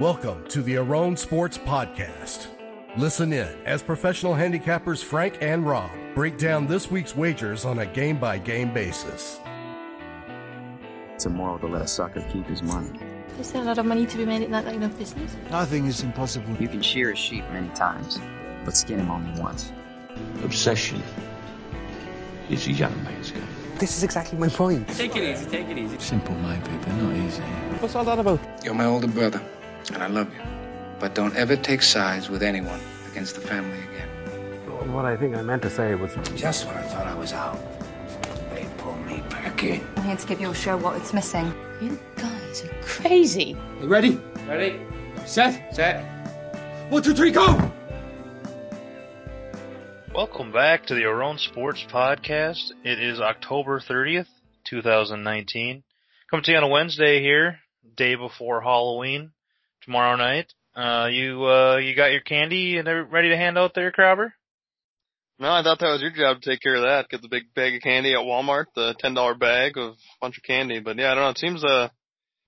Welcome to the Aron Sports Podcast. Listen in as professional handicappers Frank and Rob break down this week's wagers on a game by game basis. It's immoral to let a sucker keep his money. Is there a lot of money to be made in that line of business? Nothing is impossible. You can shear a sheep many times, but skin him only once. Obsession is a young man's game. This is exactly my point. Take it easy, take it easy. Simple maybe, but not easy. What's all that about? You're my older brother, and I love you. But don't ever take sides with anyone against the family again. What I think I meant to say was Just when I thought I was out, they pulled me back in. I'm here to give your show what it's missing. You guys are crazy. You ready? Ready? Set? Set. One, two, three, go! Welcome back to the Aron Sports Podcast. It is October 30th, 2019. Coming to you on a Wednesday here, day before Halloween, tomorrow night. Uh, you, uh, you got your candy and they're ready to hand out there, Crabber? No, I thought that was your job to take care of that. Get the big bag of candy at Walmart, the ten dollar bag of a bunch of candy. But yeah, I don't know. It seems uh,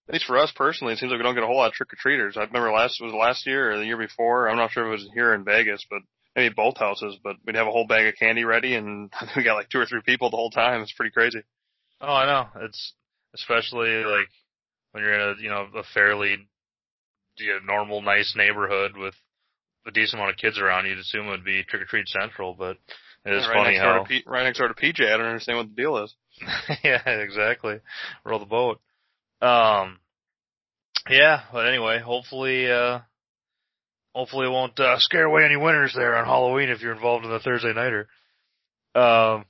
at least for us personally, it seems like we don't get a whole lot of trick or treaters. I remember last was it last year or the year before. I'm not sure if it was here in Vegas, but maybe both houses. But we'd have a whole bag of candy ready, and we got like two or three people the whole time. It's pretty crazy. Oh, I know. It's especially like when you're in a, you know, a fairly you know, normal, nice neighborhood with a decent amount of kids around. You'd assume it would be trick or treat central, but it is right funny how. to P- right next door to PJ. I don't understand what the deal is. yeah, exactly. Roll the boat. Um, yeah, but anyway, hopefully, uh, hopefully it won't, uh, scare away any winners there on Halloween if you're involved in the Thursday Nighter. Um,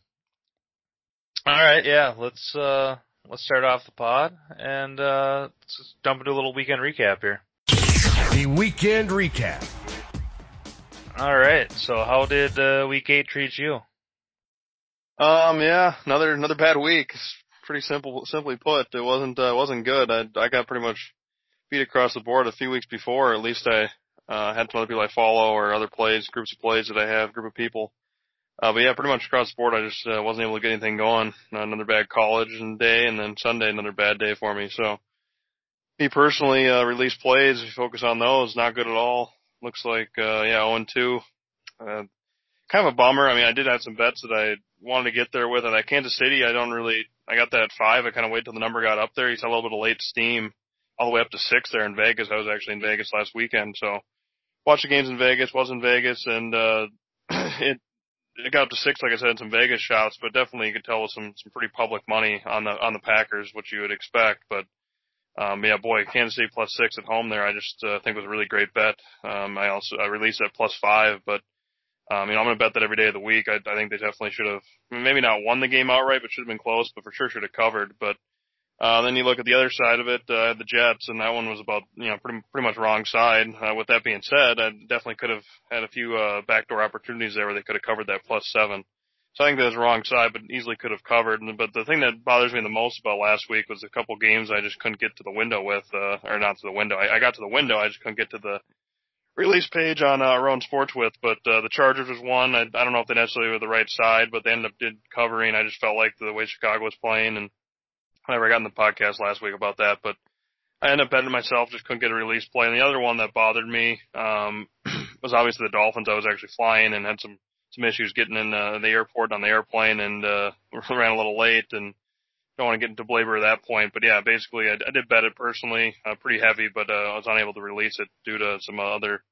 alright, yeah, let's, uh, let's start off the pod and, uh, let's just jump into a little weekend recap here. The weekend recap. Alright, so how did, uh, week eight treat you? Um, yeah, another another bad week. It's pretty simple, simply put. It wasn't uh, wasn't good. I I got pretty much beat across the board a few weeks before. At least I uh, had some other people I follow or other plays, groups of plays that I have, group of people. Uh, but yeah, pretty much across the board, I just uh, wasn't able to get anything going. Another bad college and day, and then Sunday another bad day for me. So, me personally, uh, release plays. If you focus on those, not good at all. Looks like uh, yeah, 0 2. Uh, kind of a bummer. I mean, I did have some bets that I wanted to get there with, and at Kansas City, I don't really. I got that at five. I kind of waited till the number got up there. He's had a little bit of late steam, all the way up to six there in Vegas. I was actually in Vegas last weekend, so watched the games in Vegas. Was in Vegas, and uh, it it got up to six, like I said, in some Vegas shots, but definitely you could tell with some some pretty public money on the on the Packers, which you would expect. But um, yeah, boy, Kansas City plus six at home there, I just uh, think was a really great bet. Um, I also I released at plus five, but um, you know I'm going to bet that every day of the week. I, I think they definitely should have maybe not won the game outright, but should have been close, but for sure should have covered. But uh, then you look at the other side of it, uh, the Jets, and that one was about, you know, pretty, pretty much wrong side. Uh, with that being said, I definitely could have had a few, uh, backdoor opportunities there where they could have covered that plus seven. So I think that was wrong side, but easily could have covered. But the thing that bothers me the most about last week was a couple games I just couldn't get to the window with, uh, or not to the window. I, I got to the window, I just couldn't get to the release page on uh, our own sports with. But uh, the Chargers was one. I, I don't know if they necessarily were the right side, but they ended up did covering. I just felt like the way Chicago was playing and. I got in the podcast last week about that, but I ended up betting myself, just couldn't get a release play. And the other one that bothered me um, was obviously the Dolphins. I was actually flying and had some some issues getting in uh, the airport on the airplane and uh, ran a little late and don't want to get into belabor at that point. But yeah, basically I, I did bet it personally, uh, pretty heavy, but uh, I was unable to release it due to some other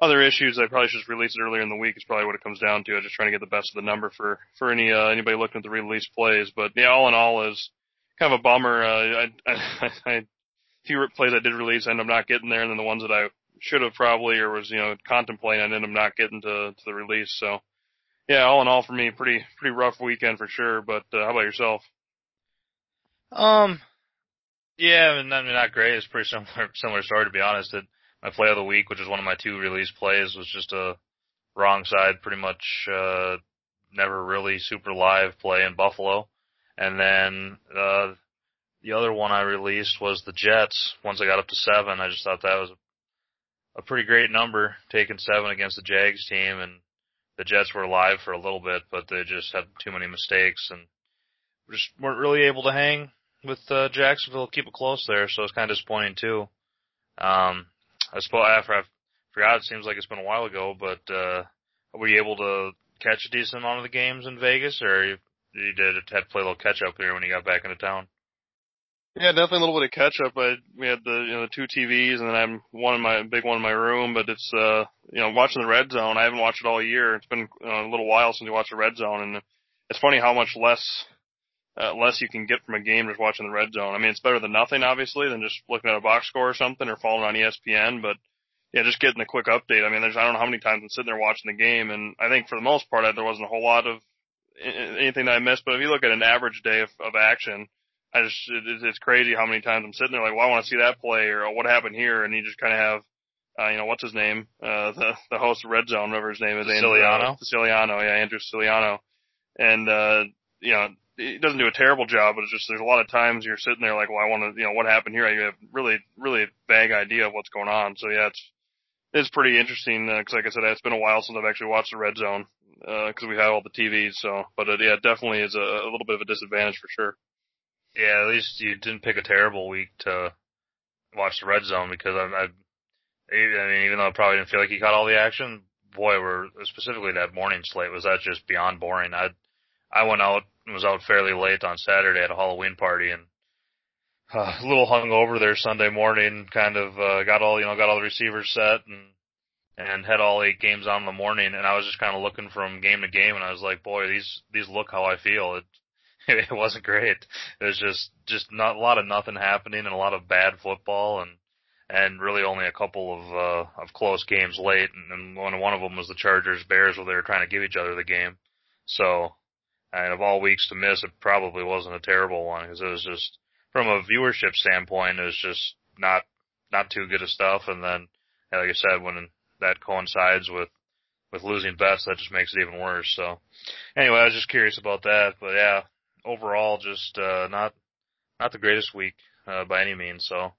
other issues. I probably should just release it earlier in the week. Is probably what it comes down to. I'm just trying to get the best of the number for for any uh, anybody looking at the release plays. But yeah, all in all is kind of a bummer. Uh, I, I, I few plays I did release I ended up not getting there, and then the ones that I should have probably or was you know contemplating I ended up not getting to to the release. So yeah, all in all for me, pretty pretty rough weekend for sure. But uh, how about yourself? Um, yeah, I mean, I mean, not great. It's pretty similar similar story to be honest. My play of the week, which is one of my two release plays, was just a wrong side, pretty much uh, never really super live play in Buffalo. And then uh, the other one I released was the Jets. Once I got up to seven, I just thought that was a pretty great number, taking seven against the Jags team, and the Jets were alive for a little bit, but they just had too many mistakes and just weren't really able to hang with uh, Jacksonville, keep it close there. So it's kind of disappointing too. Um, I suppose after I forgot, it seems like it's been a while ago, but uh, were you able to catch a decent amount of the games in Vegas, or you, you did had to play a little catch up here when you got back into town? Yeah, definitely a little bit of catch up. I we had the you know the two TVs and then I'm one in my big one in my room, but it's uh you know watching the red zone. I haven't watched it all year. It's been uh, a little while since we watched the red zone, and it's funny how much less uh, less you can get from a game just watching the red zone. I mean, it's better than nothing, obviously, than just looking at a box score or something or following on ESPN. But yeah, just getting a quick update. I mean, there's I don't know how many times I'm sitting there watching the game, and I think for the most part, there wasn't a whole lot of anything that I missed. But if you look at an average day of, of action, I just it, it's crazy how many times I'm sitting there like, well, I want to see that play or oh, what happened here, and you just kind of have. Uh, you know what's his name? Uh, the the host of Red Zone, whatever his name is, Siciliano. Uh, Siciliano, yeah, Andrew Siciliano, and uh, you know he doesn't do a terrible job, but it's just there's a lot of times you're sitting there like, well, I want to, you know, what happened here? You have really, really vague idea of what's going on. So yeah, it's it's pretty interesting because, uh, like I said, it's been a while since I've actually watched the red zone because uh, we have all the TVs. So, but it, yeah, it definitely is a, a little bit of a disadvantage for sure. Yeah, at least you didn't pick a terrible week to watch the red zone because I, I, I mean, even though I probably didn't feel like he caught all the action, boy, were specifically that morning slate was that just beyond boring. I, I went out and was out fairly late on Saturday at a Halloween party and uh, a little hungover there Sunday morning. Kind of uh, got all you know, got all the receivers set and and had all eight games on in the morning. And I was just kind of looking from game to game, and I was like, boy, these these look how I feel. It it wasn't great. It was just just not a lot of nothing happening and a lot of bad football and and really only a couple of uh of close games late and, and one one of them was the Chargers Bears where they were trying to give each other the game. So and of all weeks to miss, it probably wasn't a terrible one because it was just from a viewership standpoint, it was just not not too good of stuff. And then, like I said, when that coincides with with losing bets, that just makes it even worse. So, anyway, I was just curious about that. But yeah, overall, just uh, not not the greatest week uh, by any means. So,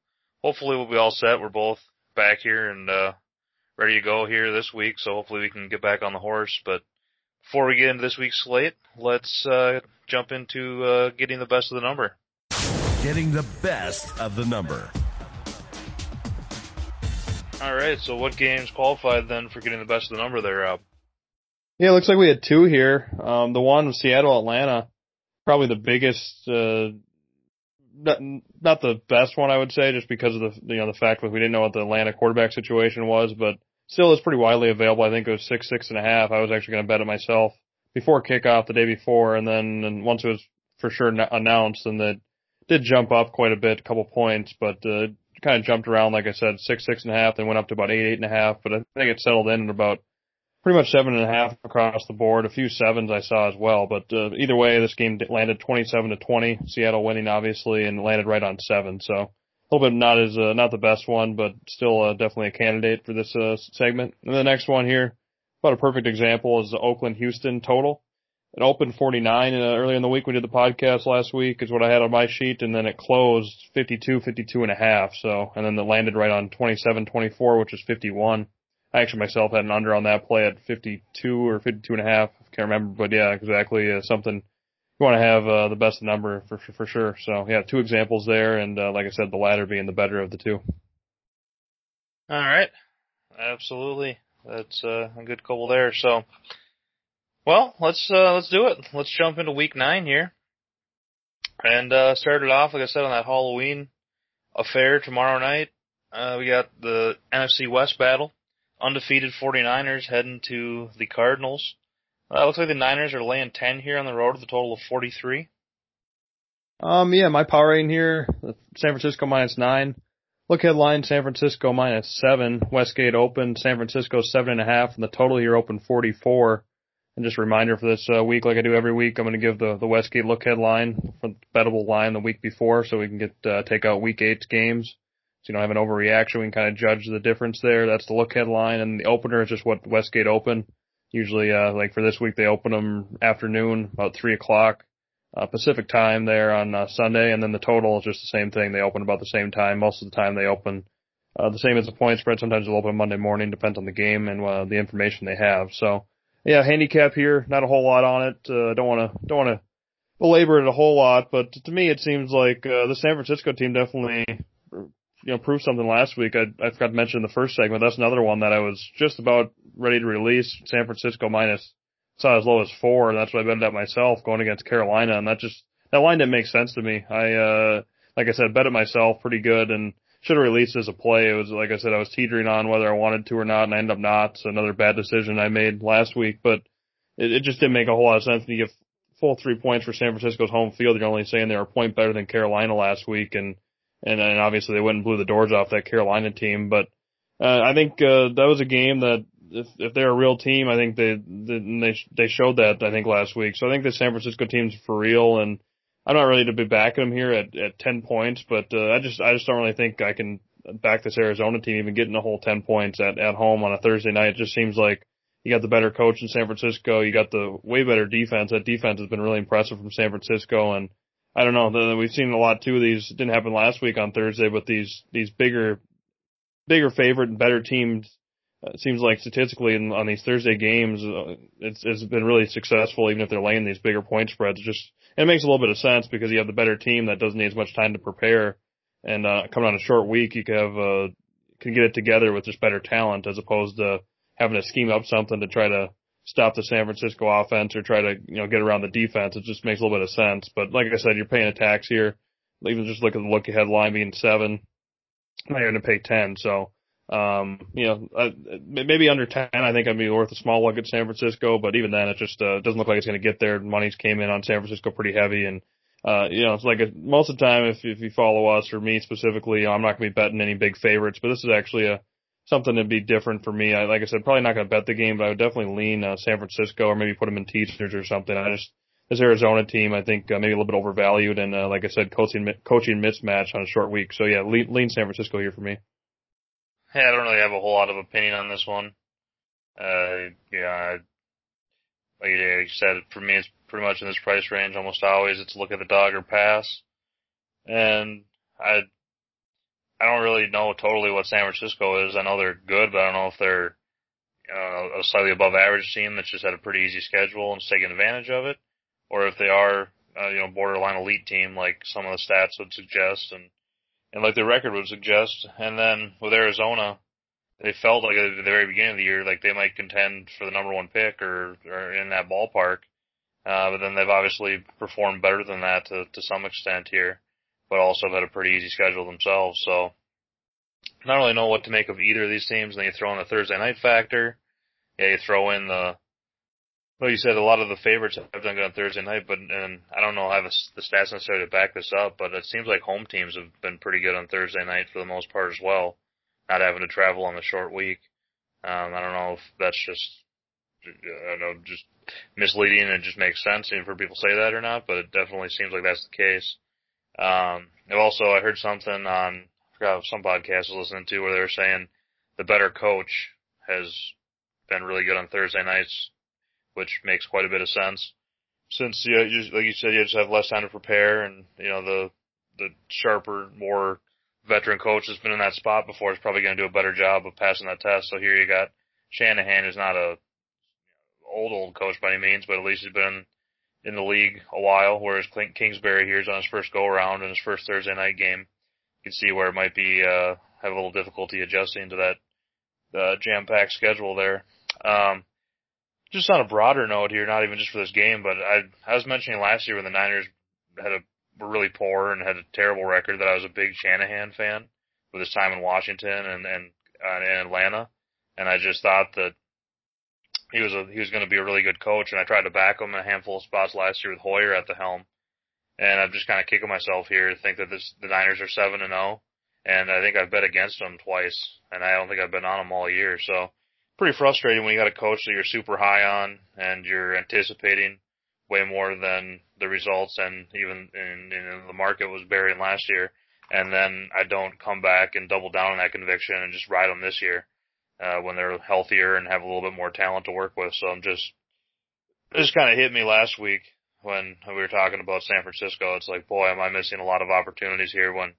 hopefully, we'll be all set. We're both back here and uh, ready to go here this week. So hopefully, we can get back on the horse. But before we get into this week's slate, let's uh, jump into uh, getting the best of the number. Getting the best of the number. All right. So, what games qualified then for getting the best of the number there, Rob? Yeah, it looks like we had two here. Um, the one Seattle Atlanta, probably the biggest. Uh, not, not the best one, I would say, just because of the you know the fact that we didn't know what the Atlanta quarterback situation was, but still is pretty widely available. I think it was six, six and a half. I was actually going to bet it myself before kickoff the day before, and then and once it was for sure announced, and that did jump up quite a bit, a couple points, but uh, kind of jumped around, like I said, six, six and a half, then went up to about eight, eight and a half, but I think it settled in at about pretty much seven and a half across the board. A few sevens I saw as well, but uh, either way, this game landed 27 to 20. Seattle winning obviously, and landed right on seven. So a little bit not as uh, not the best one, but still uh, definitely a candidate for this uh, segment. And the next one here, about a perfect example, is the Oakland Houston total. It opened 49 uh, earlier in the week. We did the podcast last week, is what I had on my sheet, and then it closed 52, 52 and a half. So, and then it landed right on 27, 24, which is 51. I actually myself had an under on that play at 52 or 52 and a half. I can't remember, but yeah, exactly uh, something you want to have uh, the best number for for sure. So yeah, two examples there, and uh, like I said, the latter being the better of the two. All right, absolutely, that's uh, a good couple there. So, well, let's uh, let's do it. Let's jump into week nine here, and uh, start it off like I said on that Halloween affair tomorrow night. Uh, we got the NFC West battle. Undefeated 49ers heading to the Cardinals. Uh, looks like the Niners are laying 10 here on the road with a total of 43. Um, yeah, my power rating here, San Francisco minus nine. Look ahead line, San Francisco minus seven. Westgate open, San Francisco seven and a half, and the total here open 44. And just a reminder for this uh, week, like I do every week, I'm going to give the, the Westgate look ahead line for the bettable line the week before so we can get, uh, take out week eight's games. So you don't have an overreaction. We can kind of judge the difference there. That's the look ahead line. And the opener is just what Westgate open. Usually, uh, like for this week, they open them afternoon, about three o'clock, uh, Pacific time there on uh, Sunday, and then the total is just the same thing. They open about the same time. Most of the time, they open uh, the same as the point spread. Sometimes they'll open Monday morning, depends on the game and uh, the information they have. So, yeah, handicap here, not a whole lot on it. Uh, don't want to don't want to belabor it a whole lot, but to me, it seems like uh, the San Francisco team definitely you know, prove something last week. I, I forgot to mention in the first segment. That's another one that I was just about ready to release. San Francisco minus saw as low as four, and that's what I betted at myself going against Carolina, and that just that line didn't make sense to me. I uh like I said, bet it myself pretty good and should have released as a play. It was like I said, I was teetering on whether I wanted to or not, and I ended up not. So another bad decision I made last week, but it, it just didn't make a whole lot of sense. You get full three points for San Francisco's home field, you're only saying they were a point better than Carolina last week, and and, and obviously they went and blew the doors off that Carolina team. But uh, I think uh, that was a game that if if they're a real team, I think they they they showed that I think last week. So I think the San Francisco team's for real, and I'm not ready to be backing them here at at 10 points, but uh, I just I just don't really think I can back this Arizona team even getting a whole 10 points at at home on a Thursday night. It just seems like you got the better coach in San Francisco, you got the way better defense. That defense has been really impressive from San Francisco, and I don't know. We've seen a lot too of these. It didn't happen last week on Thursday, but these these bigger bigger favorite and better teams uh, seems like statistically in, on these Thursday games, uh, it's, it's been really successful, even if they're laying these bigger point spreads. Just it makes a little bit of sense because you have the better team that doesn't need as much time to prepare, and uh, coming on a short week, you can have uh, can get it together with just better talent as opposed to having to scheme up something to try to stop the San Francisco offense or try to you know get around the defense. It just makes a little bit of sense. But like I said, you're paying a tax here. Even just look at the look ahead line being seven, now you're going to pay ten. So um, you know, uh, maybe under 10, I think I'd be worth a small look at San Francisco, but even then, it just, uh, doesn't look like it's going to get there. Money's came in on San Francisco pretty heavy. And, uh, you know, it's like a, most of the time, if, if you follow us or me specifically, you know, I'm not going to be betting any big favorites, but this is actually a, something to be different for me. I, like I said, probably not going to bet the game, but I would definitely lean, uh, San Francisco or maybe put them in teasers or something. I just, this Arizona team, I think, uh, maybe a little bit overvalued and, uh, like I said, coaching, coaching mismatch on a short week. So yeah, lean, lean San Francisco here for me. Yeah, I don't really have a whole lot of opinion on this one. Uh, yeah, like you said, for me, it's pretty much in this price range. Almost always, it's look at the dog or pass. And I, I don't really know totally what San Francisco is. I know they're good, but I don't know if they're a slightly above average team that's just had a pretty easy schedule and is taking advantage of it, or if they are, uh, you know, borderline elite team like some of the stats would suggest. And and like the record would suggest. And then with Arizona, they felt like at the very beginning of the year, like they might contend for the number one pick or, or in that ballpark. Uh, but then they've obviously performed better than that to, to some extent here, but also have had a pretty easy schedule themselves. So not really know what to make of either of these teams. And then you throw in the Thursday night factor. Yeah, you throw in the well, you said a lot of the favorites have done good on Thursday night, but and I don't know how the, the stats necessarily to back this up, but it seems like home teams have been pretty good on Thursday night for the most part as well, not having to travel on the short week. Um, I don't know if that's just I don't know just misleading and just makes sense even for people say that or not, but it definitely seems like that's the case. Um, also I heard something on some podcast I was listening to where they were saying the better coach has been really good on Thursday nights which makes quite a bit of sense. Since know, you like you said, you just have less time to prepare, and you know the the sharper, more veteran coach has been in that spot before is probably going to do a better job of passing that test. So here you got Shanahan, who's not a old old coach by any means, but at least he's been in the league a while. Whereas Kliff Kingsbury here is on his first go around in his first Thursday night game. You can see where it might be uh, have a little difficulty adjusting to that uh, jam packed schedule there. Um, just on a broader note here, not even just for this game, but I I was mentioning last year when the Niners had a were really poor and had a terrible record that I was a big Shanahan fan with his time in Washington and and uh, in Atlanta, and I just thought that he was a he was going to be a really good coach, and I tried to back him in a handful of spots last year with Hoyer at the helm, and I'm just kind of kicking myself here to think that this the Niners are seven and zero, oh, and I think I've bet against them twice, and I don't think I've been on them all year, so pretty frustrating when you got a coach that you're super high on and you're anticipating way more than the results and even in, in the market was bearing last year. And then I don't come back and double down on that conviction and just ride them this year, uh, when they're healthier and have a little bit more talent to work with. So I'm just, it just kind of hit me last week when we were talking about San Francisco. It's like, boy, am I missing a lot of opportunities here when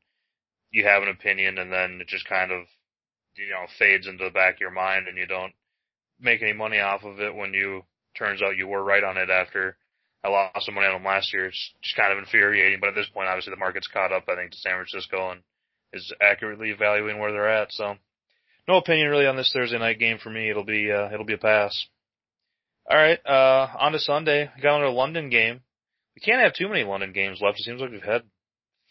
you have an opinion and then it just kind of you know fades into the back of your mind and you don't make any money off of it when you turns out you were right on it after I lost some money on them last year. It's just kind of infuriating, but at this point, obviously the market's caught up, I think, to San Francisco, and is accurately evaluating where they're at. So, no opinion really on this Thursday night game for me. It'll be uh, it'll be a pass. All right, uh, on to Sunday. We got another London game. We can't have too many London games left. It seems like we've had,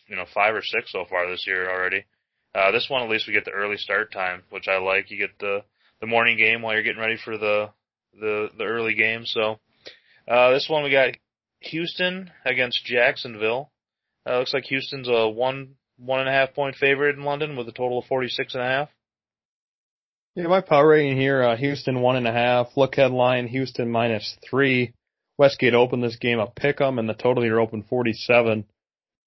you know, five or six so far this year already. Uh, this one at least we get the early start time, which I like. You get the the morning game while you're getting ready for the the the early game. So, uh, this one we got Houston against Jacksonville. Uh, looks like Houston's a one one and a half point favorite in London with a total of forty six and a half. Yeah, my power rating here, uh, Houston one and a half. Look ahead line, Houston minus three. Westgate opened this game a pick 'em, and the total here opened 47.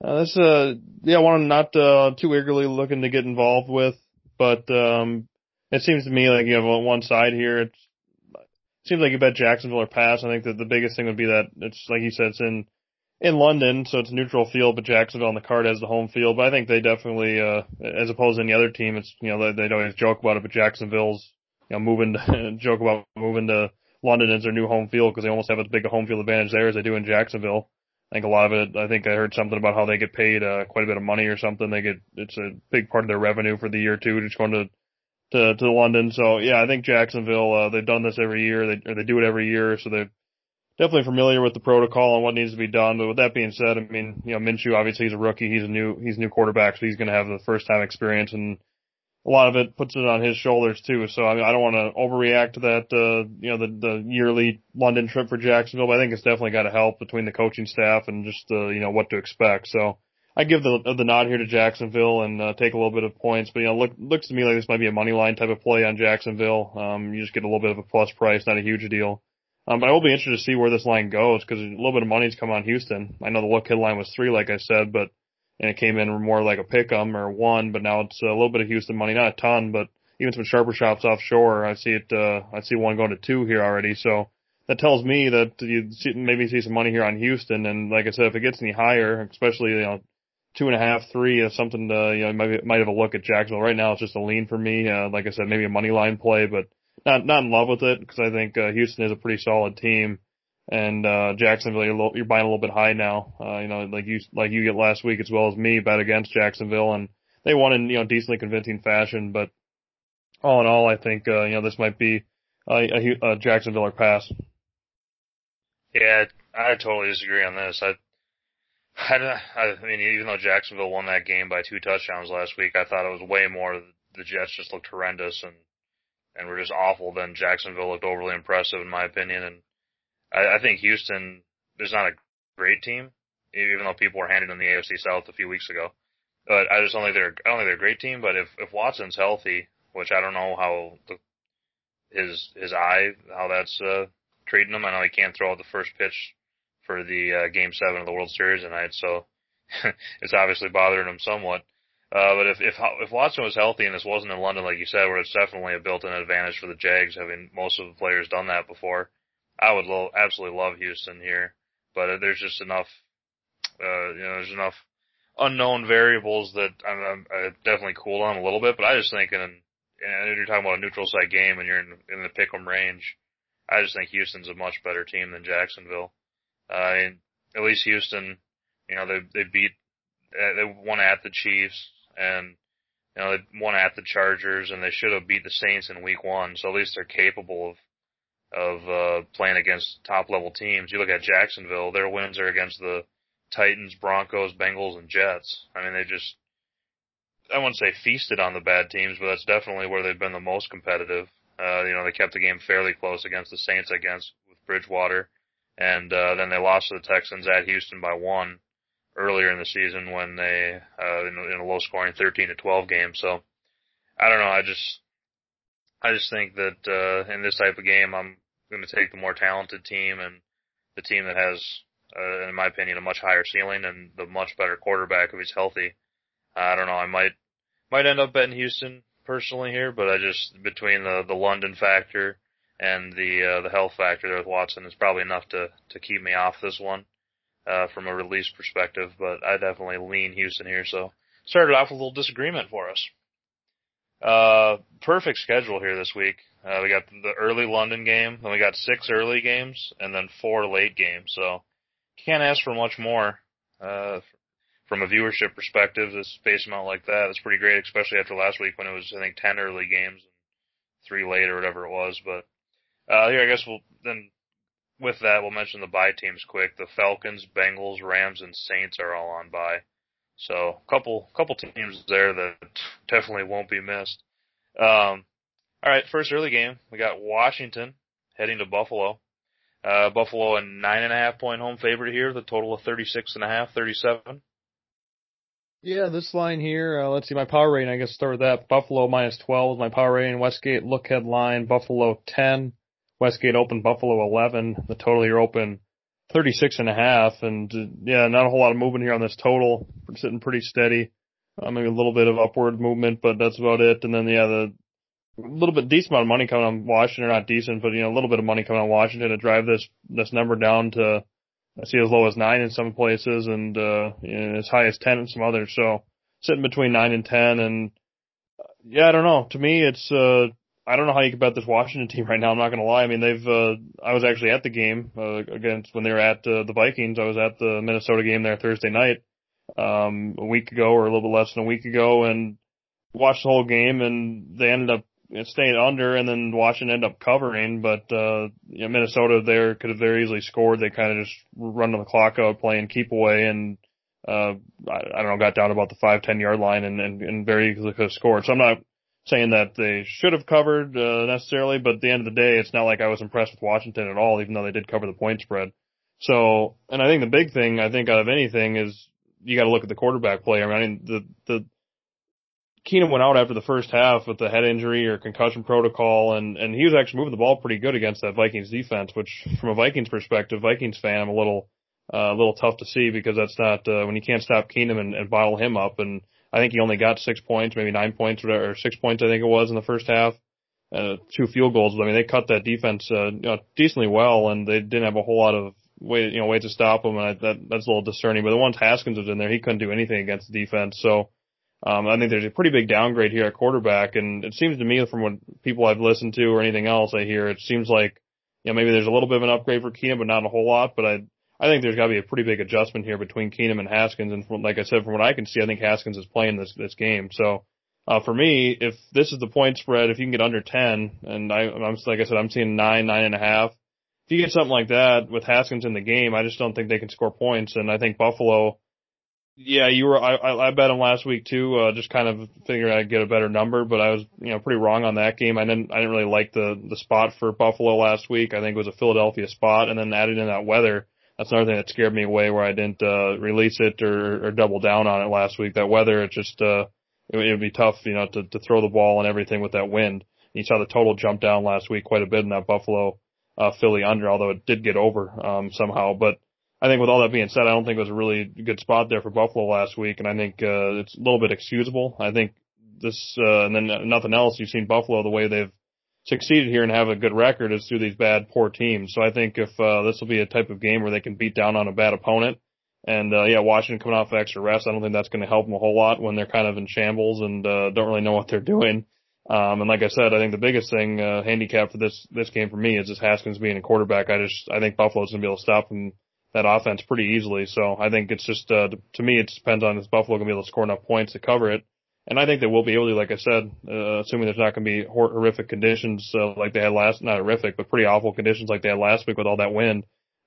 Uh, this uh, yeah, one I'm not uh, too eagerly looking to get involved with, but um, it seems to me like you have on one side here. It's, it seems like you bet Jacksonville or pass. I think that the biggest thing would be that it's like you said, it's in in London, so it's neutral field, but Jacksonville on the card has the home field. But I think they definitely, uh, as opposed to any other team, it's you know they, they always joke about it, but Jacksonville's you know moving to, joke about moving to London as their new home field because they almost have as big a home field advantage there as they do in Jacksonville. I think a lot of it. I think I heard something about how they get paid uh, quite a bit of money or something. They get it's a big part of their revenue for the year too, just going to to to London. So yeah, I think Jacksonville. Uh, they've done this every year. They or they do it every year, so they're definitely familiar with the protocol and what needs to be done. But with that being said, I mean, you know, Minshew obviously he's a rookie. He's a new he's a new quarterback, so he's going to have the first time experience and a lot of it puts it on his shoulders too. So I mean, I don't want to overreact to that, uh, you know, the, the yearly London trip for Jacksonville, but I think it's definitely got to help between the coaching staff and just, uh, you know, what to expect. So I give the, the nod here to Jacksonville and, uh, take a little bit of points, but you know, look, looks to me like this might be a money line type of play on Jacksonville. Um, you just get a little bit of a plus price, not a huge deal. Um, but I will be interested to see where this line goes because a little bit of money's come on Houston. I know the look ahead line was three, like I said, but and it came in more like a pick 'em or one, but now it's a little bit of Houston money, not a ton, but even some sharper shops offshore. I see it. Uh, I see one going to two here already. So that tells me that you see, maybe see some money here on Houston. And like I said, if it gets any higher, especially you know two and a half, three, is something to you know might might have a look at Jacksonville. Right now, it's just a lean for me. Uh, like I said, maybe a money line play, but not not in love with it because I think uh, Houston is a pretty solid team. And uh Jacksonville, you're, little, you're buying a little bit high now. Uh, you know, like you like you get last week as well as me, bet against Jacksonville, and they won in you know decently convincing fashion. But all in all, I think uh, you know this might be a, a, a Jacksonville or pass. Yeah, I totally disagree on this. I, I mean, even though Jacksonville won that game by two touchdowns last week, I thought it was way more the Jets just looked horrendous and and were just awful than Jacksonville looked overly impressive in my opinion. And I, I think Houston is not a great team, even though people were handing them the AFC South a few weeks ago. But I just don't think they're I don't think they're a great team. But if if Watson's healthy, which I don't know how the, his his eye how that's uh, treating him. I know he can't throw out the first pitch for the uh, Game Seven of the World Series tonight, so it's obviously bothering him somewhat. Uh, but if if if Watson was healthy and this wasn't in London, like you said, where it's definitely a built-in advantage for the Jags, having most of the players done that before, I would lo- absolutely love Houston here. But there's just enough, uh, you know, there's enough unknown variables that I'm, I'm, I'm definitely cool on a little bit. But I just think in, and you're talking about a neutral site game and you're in, in the pick'em range, I just think Houston's a much better team than Jacksonville. Uh, and at least Houston, you know, they they beat, uh, they won at the Chiefs and you know, they won at the Chargers and they should have beat the Saints in week one. So at least they're capable of, of, uh, playing against top level teams. You look at Jacksonville, their wins are against the Titans, Broncos, Bengals, and Jets. I mean, they just, I wouldn't say feasted on the bad teams, but that's definitely where they've been the most competitive. Uh, you know, they kept the game fairly close against the Saints against with Bridgewater. And, uh, then they lost to the Texans at Houston by one earlier in the season when they uh, in, in a low scoring 13 to 12 game. So I don't know. I just I just think that uh, in this type of game, I'm going to take the more talented team and the team that has, uh, in my opinion, a much higher ceiling and the much better quarterback if he's healthy. I don't know. I might might end up betting Houston personally here, but I just between the the London factor and the uh, the health factor there with Watson is probably enough to to keep me off this one uh, from a release perspective, but I definitely lean Houston here. So started off with a little disagreement for us. Uh, perfect schedule here this week. Uh, we got the early London game, then we got six early games, and then four late games. So can't ask for much more. Uh, from a viewership perspective, this space amount like that, that's pretty great, especially after last week when it was, I think, 10 early games and three late or whatever it was. But, uh, here, I guess we'll, then with that, we'll mention the bye teams quick. The Falcons, Bengals, Rams, and Saints are all on bye. So, couple, couple teams there that definitely won't be missed. Um, alright, first early game, we got Washington heading to Buffalo. Uh, Buffalo a nine and a half point home favorite here, the total of thirty six and a half, thirty seven. Yeah, this line here, uh, let's see, my power rating, I guess start with that. Buffalo minus 12 my power rating. Westgate look ahead line, Buffalo 10. Westgate open, Buffalo 11. The total here open 36 and a half. And uh, yeah, not a whole lot of movement here on this total. We're sitting pretty steady. Uh, maybe a little bit of upward movement, but that's about it. And then yeah, the a little bit decent amount of money coming on Washington, not decent, but you know, a little bit of money coming on Washington to drive this, this number down to I see as low as nine in some places and, uh, you know, as high as 10 in some others. So sitting between nine and 10 and yeah, I don't know. To me, it's, uh, I don't know how you can bet this Washington team right now. I'm not going to lie. I mean, they've, uh, I was actually at the game, uh, against when they were at, uh, the Vikings. I was at the Minnesota game there Thursday night, um, a week ago or a little bit less than a week ago and watched the whole game and they ended up staying under and then Washington ended up covering, but, uh, you know, Minnesota there could have very easily scored. They kind of just run the clock out playing keep away and, uh, I, I don't know, got down about the five, ten yard line and, and, and very easily could have scored. So I'm not saying that they should have covered, uh, necessarily, but at the end of the day, it's not like I was impressed with Washington at all, even though they did cover the point spread. So, and I think the big thing, I think out of anything is you got to look at the quarterback play. I mean, the, the, Keenum went out after the first half with the head injury or concussion protocol, and and he was actually moving the ball pretty good against that Vikings defense. Which, from a Vikings perspective, Vikings fan, I'm a little uh, a little tough to see because that's not uh, when you can't stop Keenum and, and bottle him up. And I think he only got six points, maybe nine points, or six points, I think it was in the first half. Uh, two field goals. I mean, they cut that defense uh, you know, decently well, and they didn't have a whole lot of way, you know, ways to stop them. And I, that that's a little discerning. But the once Haskins was in there, he couldn't do anything against the defense. So um, I think there's a pretty big downgrade here at quarterback, and it seems to me from what people I've listened to or anything else I hear, it seems like you know maybe there's a little bit of an upgrade for Keenum, but not a whole lot. But I I think there's got to be a pretty big adjustment here between Keenum and Haskins, and from, like I said, from what I can see, I think Haskins is playing this this game. So uh, for me, if this is the point spread, if you can get under ten, and I, I'm like I said, I'm seeing nine, nine and a half. If you get something like that with Haskins in the game, I just don't think they can score points, and I think Buffalo yeah, you were. I, I bet him last week too. Uh, just kind of figured I'd get a better number, but I was, you know, pretty wrong on that game. I didn't. I didn't really like the the spot for Buffalo last week. I think it was a Philadelphia spot, and then added in that weather. That's another thing that scared me away, where I didn't uh, release it or, or double down on it last week. That weather, it just uh, it, would be tough, you know, to to throw the ball and everything with that wind. You saw the total jump down last week quite a bit in that Buffalo uh, Philly under, although it did get over um, somehow, but I think with all that being said, I don't think it was a really good spot there for Buffalo last week, and I think uh, it's a little bit excusable. I think this, uh, and then nothing else. You've seen Buffalo the way they've succeeded here and have a good record is through these bad, poor teams. So I think if uh, this will be a type of game where they can beat down on a bad opponent, and uh, yeah, Washington coming off extra rest, I don't think that's going to help them a whole lot when they're kind of in shambles and uh, don't really know what they're doing. Um, and like I said, I think the biggest thing uh, handicap for this this game for me is just Haskins being a quarterback. I just I think Buffalo's going to be able to stop him that offense pretty easily. So I think it's just uh, to me it depends on if Buffalo can be able to score enough points to cover it. And I think they will be able to, like I said, uh, assuming there's not going to be hor- horrific conditions uh, like they had last, not horrific, but pretty awful conditions like they had last week with all that wind.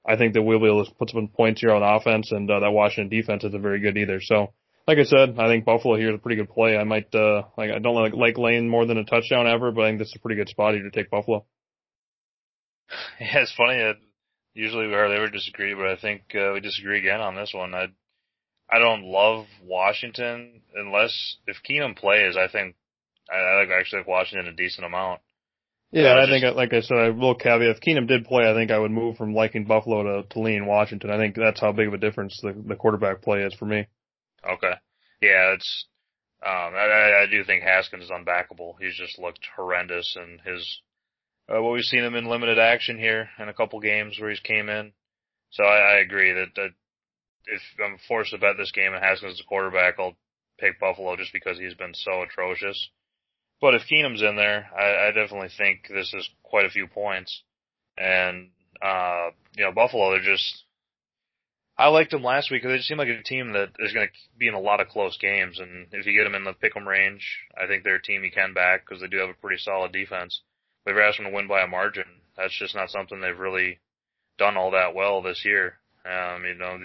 I think that we'll be able to put some points here on offense, and uh, that Washington defense isn't very good either. So, like I said, I think Buffalo here is a pretty good play. I might, uh, like, I don't like, like Lane more than a touchdown ever, but I think this is a pretty good spot here to take Buffalo. Yeah, it's funny usually we hardly ever disagree, but I think uh, we disagree again on this one. I I don't love Washington unless if Keenum plays. I think I, I like actually like Washington a decent amount. Yeah, uh, I just, think, like I said, I will caveat. If Keenum did play, I think I would move from liking Buffalo to, to lean Washington. I think that's how big of a difference the, the quarterback play is for me. Okay. Yeah, it's, um, I, I do think Haskins is unbackable. He's just looked horrendous and his uh, well, we've seen him in limited action here in a couple games where he's came in. So I, I agree that, that if I'm forced to bet this game and Haskins is a quarterback, I'll pick Buffalo just because he's been so atrocious. But if Keenum's in there, I, I definitely think this is quite a few points. And, uh, you know, Buffalo, they're just, I liked them last week because they just seem like a team that is going to be in a lot of close games. And if you get them in the pick'em range, I think they're a team you can back because they do have a pretty solid defense. But if you're asking them to win by a margin, that's just not something they've really done all that well this year. Um, you know,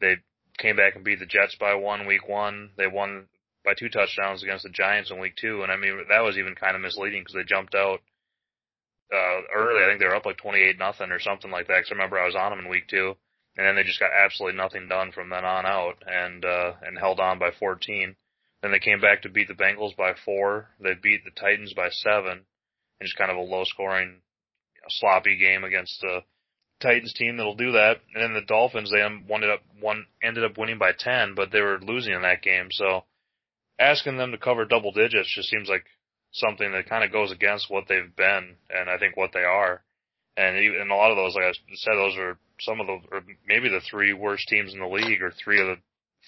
they came back and beat the Jets by one week one. They won by two touchdowns against the Giants in week two. And I mean, that was even kind of misleading because they jumped out, uh, early. I think they were up like 28 nothing or something like that. Cause I remember I was on them in week two and then they just got absolutely nothing done from then on out and, uh, and held on by 14. Then they came back to beat the Bengals by four. They beat the Titans by seven and just kind of a low scoring, you know, sloppy game against the Titans team that'll do that. And then the Dolphins, they ended up one ended up winning by ten, but they were losing in that game. So asking them to cover double digits just seems like something that kind of goes against what they've been and I think what they are. And even a lot of those, like I said, those are some of the, or maybe the three worst teams in the league, or three of the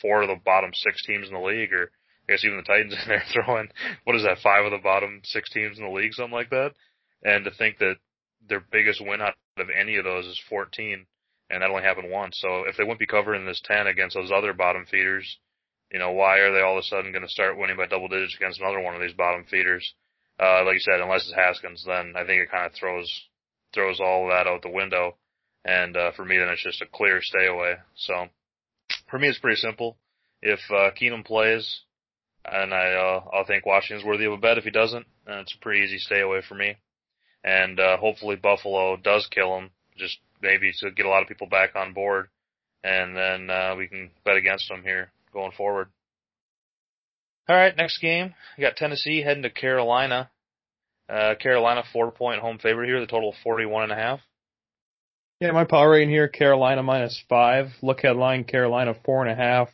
four of the bottom six teams in the league, or I guess even the Titans in there throwing what is that, five of the bottom six teams in the league, something like that. And to think that their biggest win out of any of those is 14, and that only happened once. So if they wouldn't be covering this 10 against those other bottom feeders, you know, why are they all of a sudden going to start winning by double digits against another one of these bottom feeders? Uh, like you said, unless it's Haskins, then I think it kind of throws throws all of that out the window. And uh, for me, then it's just a clear stay away. So for me, it's pretty simple. If uh, Keenum plays, and I uh, I'll think Washington's worthy of a bet. If he doesn't, then it's a pretty easy stay away for me. And uh, hopefully Buffalo does kill him, just maybe to get a lot of people back on board, and then uh, we can bet against them here going forward. All right, next game. We got Tennessee heading to Carolina. Uh, Carolina four point home favorite here. The total of forty one and a half. Yeah, my power rating here: Carolina minus five. Look ahead line: Carolina four and a half.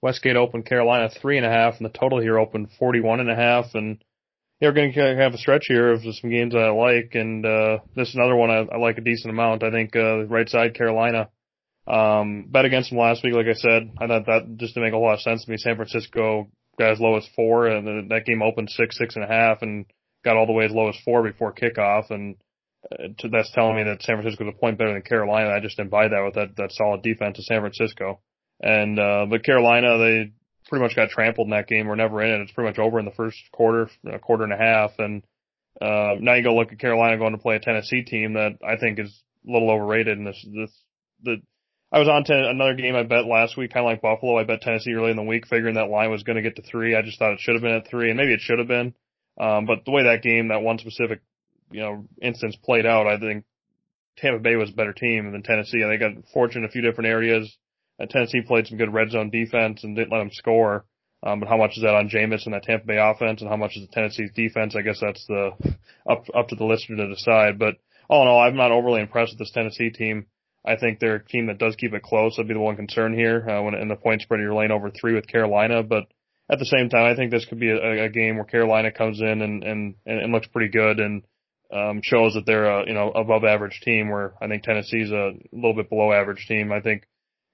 Westgate open Carolina three and a half, and the total here opened forty one and a half. And yeah, we're going to have a stretch here of some games I like, and uh, this is another one I, I like a decent amount. I think uh, right side Carolina. Um, bet against them last week, like I said. I thought that just to make a lot of sense to me. San Francisco got as low as four, and that game opened six, six and a half, and got all the way as low as four before kickoff, and uh, that's telling me that San Francisco is a point better than Carolina. I just didn't buy that with that that solid defense of San Francisco. And uh, but Carolina, they pretty much got trampled in that game. We're never in it. It's pretty much over in the first quarter, a quarter and a half, and uh, now you go look at Carolina going to play a Tennessee team that I think is a little overrated. And this this the I was on to another game I bet last week, kind of like Buffalo. I bet Tennessee early in the week, figuring that line was going to get to three. I just thought it should have been at three, and maybe it should have been. Um, but the way that game, that one specific, you know, instance played out, I think Tampa Bay was a better team than Tennessee. And they got fortunate in a few different areas. Uh, Tennessee played some good red zone defense and didn't let them score. Um, but how much is that on Jameis and that Tampa Bay offense, and how much is the Tennessee's defense? I guess that's the up up to the listener to decide. But all in all, I'm not overly impressed with this Tennessee team. I think they're a team that does keep it close. I'd be the one concern here uh, when in the point spread you're laying over three with Carolina, but at the same time, I think this could be a, a game where Carolina comes in and, and, and looks pretty good and um, shows that they're a you know above average team. Where I think Tennessee's a little bit below average team. I think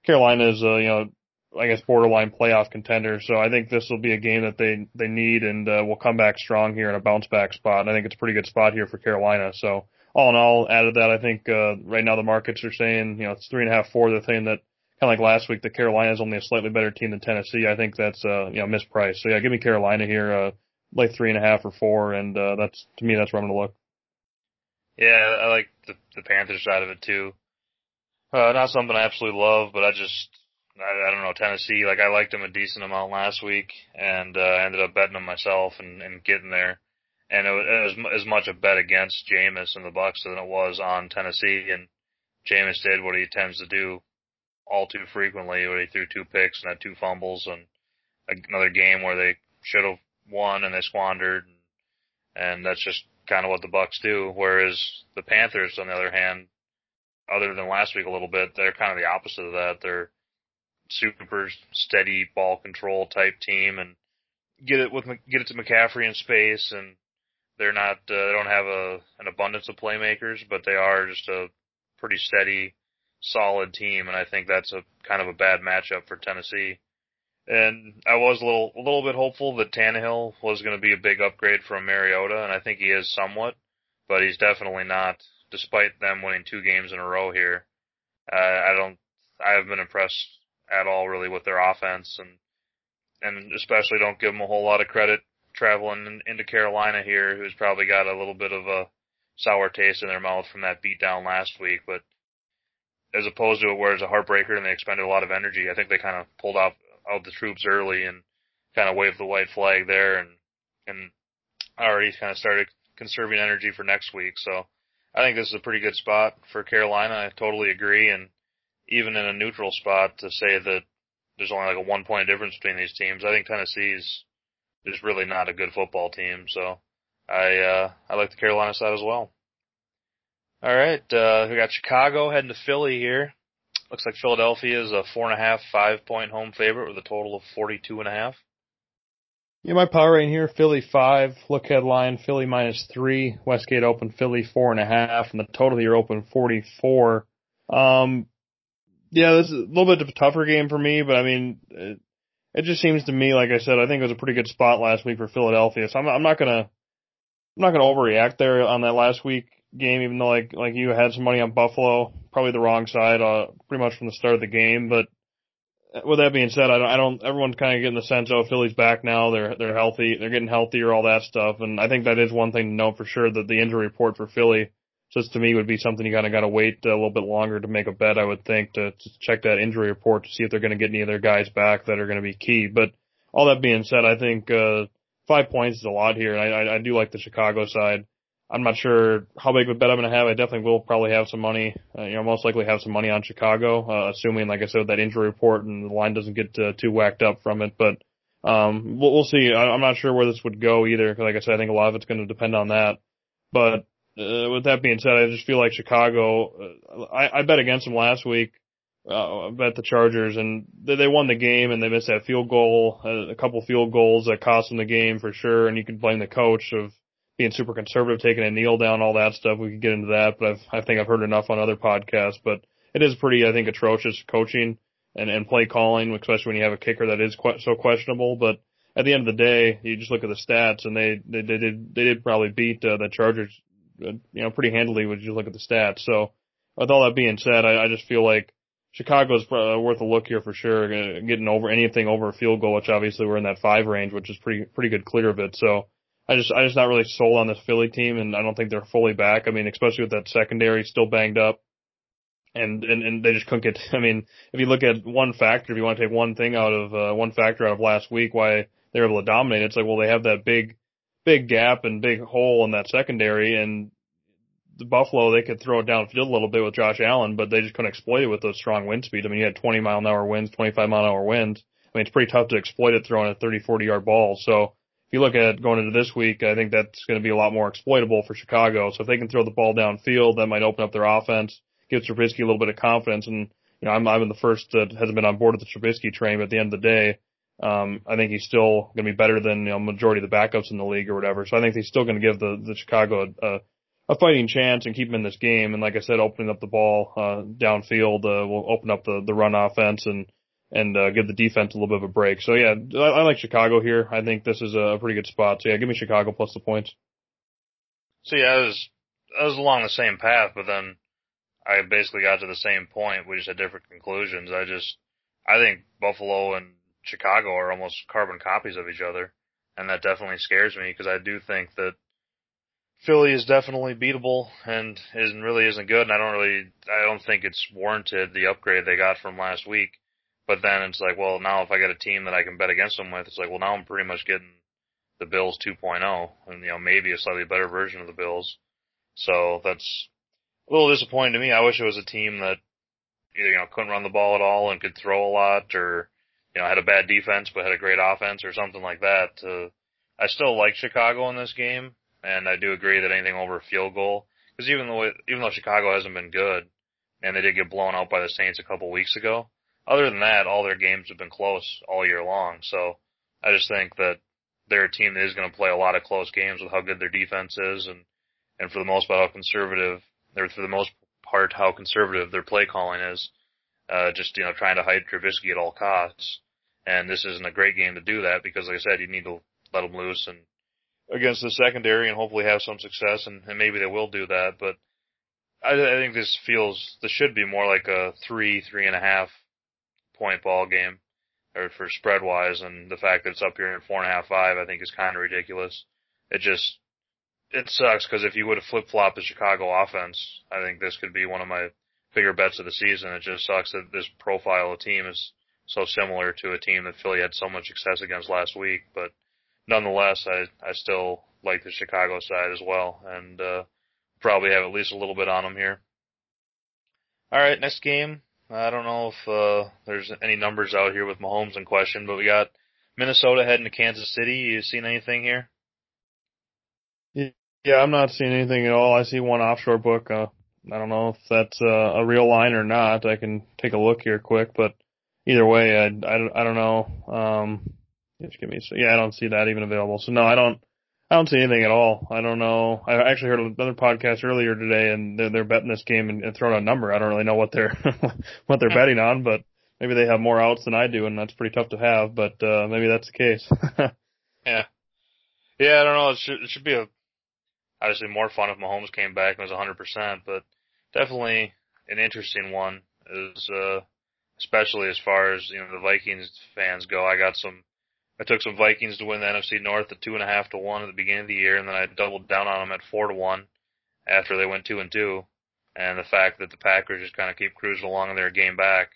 Carolina is a you know I guess borderline playoff contender. So I think this will be a game that they they need and uh, will come back strong here in a bounce back spot. And I think it's a pretty good spot here for Carolina. So all in all, added that I think uh, right now the markets are saying you know it's three and a half four. They're saying that kind of like last week, that Carolina is only a slightly better team than Tennessee. I think that's uh, you know mispriced. So yeah, give me Carolina here, uh, like three and a half or four, and uh, that's to me that's where I'm going to look. Yeah, I like the the Panthers side of it too. Uh, not something I absolutely love, but I just I, I don't know Tennessee. Like I liked them a decent amount last week, and uh, I ended up betting them myself and, and getting there. And it was, as much a bet against Jameis and the Bucs than it was on Tennessee. And Jameis did what he tends to do all too frequently where he threw two picks and had two fumbles and another game where they should have won and they squandered and, and that's just kind of what the Bucs do. Whereas the Panthers, on the other hand, other than last week a little bit, they're kind of the opposite of that. They're super steady ball control type team and get it with get it to McCaffrey in space and they're not uh, they don't have a an abundance of playmakers, but they are just a pretty steady solid team, and I think that's a kind of a bad matchup for Tennessee. And I was a little a little bit hopeful that Tannehill was going to be a big upgrade from Mariota, and I think he is somewhat, but he's definitely not. Despite them winning two games in a row here, uh, I don't I haven't been impressed at all really with their offense and and especially don't give them a whole lot of credit traveling into Carolina here, who's probably got a little bit of a sour taste in their mouth from that beatdown last week. But as opposed to it where it's a heartbreaker and they expended a lot of energy, I think they kind of pulled out out the troops early and kind of waved the white flag there and and already kind of started conserving energy for next week. So I think this is a pretty good spot for Carolina. I totally agree. And even in a neutral spot to say that there's only like a one point difference between these teams, I think Tennessee's is just really not a good football team. So I uh, I like the Carolina side as well. All right, uh, we got Chicago heading to Philly here. Looks like Philadelphia is a four and a half, five point home favorite with a total of forty two and a half. Yeah, my power rating here, Philly five, look ahead line, Philly minus three, Westgate open, Philly four and a half, and the total here open 44. Um, yeah, this is a little bit of a tougher game for me, but I mean, it, it just seems to me, like I said, I think it was a pretty good spot last week for Philadelphia, so I'm, I'm not gonna, I'm not gonna overreact there on that last week game, even though like, like you had some money on Buffalo, probably the wrong side, uh, pretty much from the start of the game, but with that being said, I don't, I don't, everyone's kind of getting the sense, oh, Philly's back now. They're, they're healthy. They're getting healthier, all that stuff. And I think that is one thing to know for sure that the injury report for Philly, just to me would be something you kind of got to wait a little bit longer to make a bet, I would think, to, to check that injury report to see if they're going to get any of their guys back that are going to be key. But all that being said, I think, uh, five points is a lot here. And I, I, I do like the Chicago side. I'm not sure how big of a bet I'm going to have. I definitely will probably have some money, uh, you know, most likely have some money on Chicago, uh, assuming, like I said, that injury report and the line doesn't get uh, too whacked up from it. But, um, we'll, we'll see. I, I'm not sure where this would go either. Like I said, I think a lot of it's going to depend on that. But, uh, with that being said, I just feel like Chicago, uh, I, I bet against them last week. Uh, I bet the Chargers and they, they won the game and they missed that field goal, uh, a couple field goals that cost them the game for sure. And you can blame the coach of, being super conservative, taking a kneel down, all that stuff. We could get into that, but I've, I think I've heard enough on other podcasts. But it is pretty, I think, atrocious coaching and, and play calling, especially when you have a kicker that is so questionable. But at the end of the day, you just look at the stats, and they they, they did they did probably beat uh, the Chargers, uh, you know, pretty handily when you look at the stats. So with all that being said, I, I just feel like Chicago's uh, worth a look here for sure. Uh, getting over anything over a field goal, which obviously we're in that five range, which is pretty pretty good clear of it. So I just I just not really sold on this Philly team, and I don't think they're fully back. I mean, especially with that secondary still banged up, and and and they just couldn't get. I mean, if you look at one factor, if you want to take one thing out of uh, one factor out of last week, why they were able to dominate, it's like well they have that big big gap and big hole in that secondary, and the Buffalo they could throw it downfield a little bit with Josh Allen, but they just couldn't exploit it with those strong wind speeds. I mean, you had 20 mile an hour winds, 25 mile an hour winds. I mean, it's pretty tough to exploit it throwing a 30, 40 yard ball. So you look at going into this week, I think that's going to be a lot more exploitable for Chicago. So if they can throw the ball downfield, that might open up their offense, give Trubisky a little bit of confidence. And you know, I'm I'm the first that hasn't been on board with the Trubisky train, but at the end of the day, um, I think he's still going to be better than you know majority of the backups in the league or whatever. So I think he's still going to give the the Chicago a, a fighting chance and keep him in this game. And like I said, opening up the ball uh, downfield uh, will open up the the run offense and and uh, give the defense a little bit of a break. So yeah, I, I like Chicago here. I think this is a pretty good spot. So yeah, give me Chicago plus the points. Yeah, I was I was along the same path, but then I basically got to the same point. We just had different conclusions. I just I think Buffalo and Chicago are almost carbon copies of each other, and that definitely scares me because I do think that Philly is definitely beatable and isn't really isn't good, and I don't really I don't think it's warranted the upgrade they got from last week. But then it's like, well, now if I get a team that I can bet against them with, it's like, well, now I'm pretty much getting the Bills 2.0 and, you know, maybe a slightly better version of the Bills. So that's a little disappointing to me. I wish it was a team that, either, you know, couldn't run the ball at all and could throw a lot or, you know, had a bad defense but had a great offense or something like that. Uh, I still like Chicago in this game and I do agree that anything over a field goal, because even though, even though Chicago hasn't been good and they did get blown out by the Saints a couple weeks ago, other than that, all their games have been close all year long. So I just think that they're a team that is going to play a lot of close games with how good their defense is and, and for the most part how conservative, or for the most part how conservative their play calling is. Uh, just, you know, trying to hide Trubisky at all costs. And this isn't a great game to do that because like I said, you need to let them loose and against the secondary and hopefully have some success and, and maybe they will do that. But I, I think this feels this should be more like a three, three and a half point ball game, or for spread wise, and the fact that it's up here at four and a half, five, I think is kind of ridiculous. It just it sucks because if you would have flip flopped the Chicago offense, I think this could be one of my bigger bets of the season. It just sucks that this profile of team is so similar to a team that Philly had so much success against last week. But nonetheless, I I still like the Chicago side as well, and uh, probably have at least a little bit on them here. All right, next game. I don't know if uh, there's any numbers out here with Mahomes in question, but we got Minnesota heading to Kansas City. You seen anything here? Yeah, I'm not seeing anything at all. I see one offshore book. Uh, I don't know if that's uh, a real line or not. I can take a look here quick, but either way, I, I, I don't know. Um, just give me, yeah, I don't see that even available. So no, I don't, I don't see anything at all. I don't know. I actually heard another podcast earlier today, and they're, they're betting this game and, and throwing a number. I don't really know what they're what they're betting on, but maybe they have more outs than I do, and that's pretty tough to have. But uh, maybe that's the case. yeah, yeah. I don't know. It should it should be a obviously more fun if Mahomes came back and was 100%, but definitely an interesting one. Is uh, especially as far as you know the Vikings fans go. I got some I took some Vikings to win the NFC North at two and a half to one at the beginning of the year, and then I doubled down on them at four to one after they went two and two. And the fact that the Packers just kind of keep cruising along in their game back,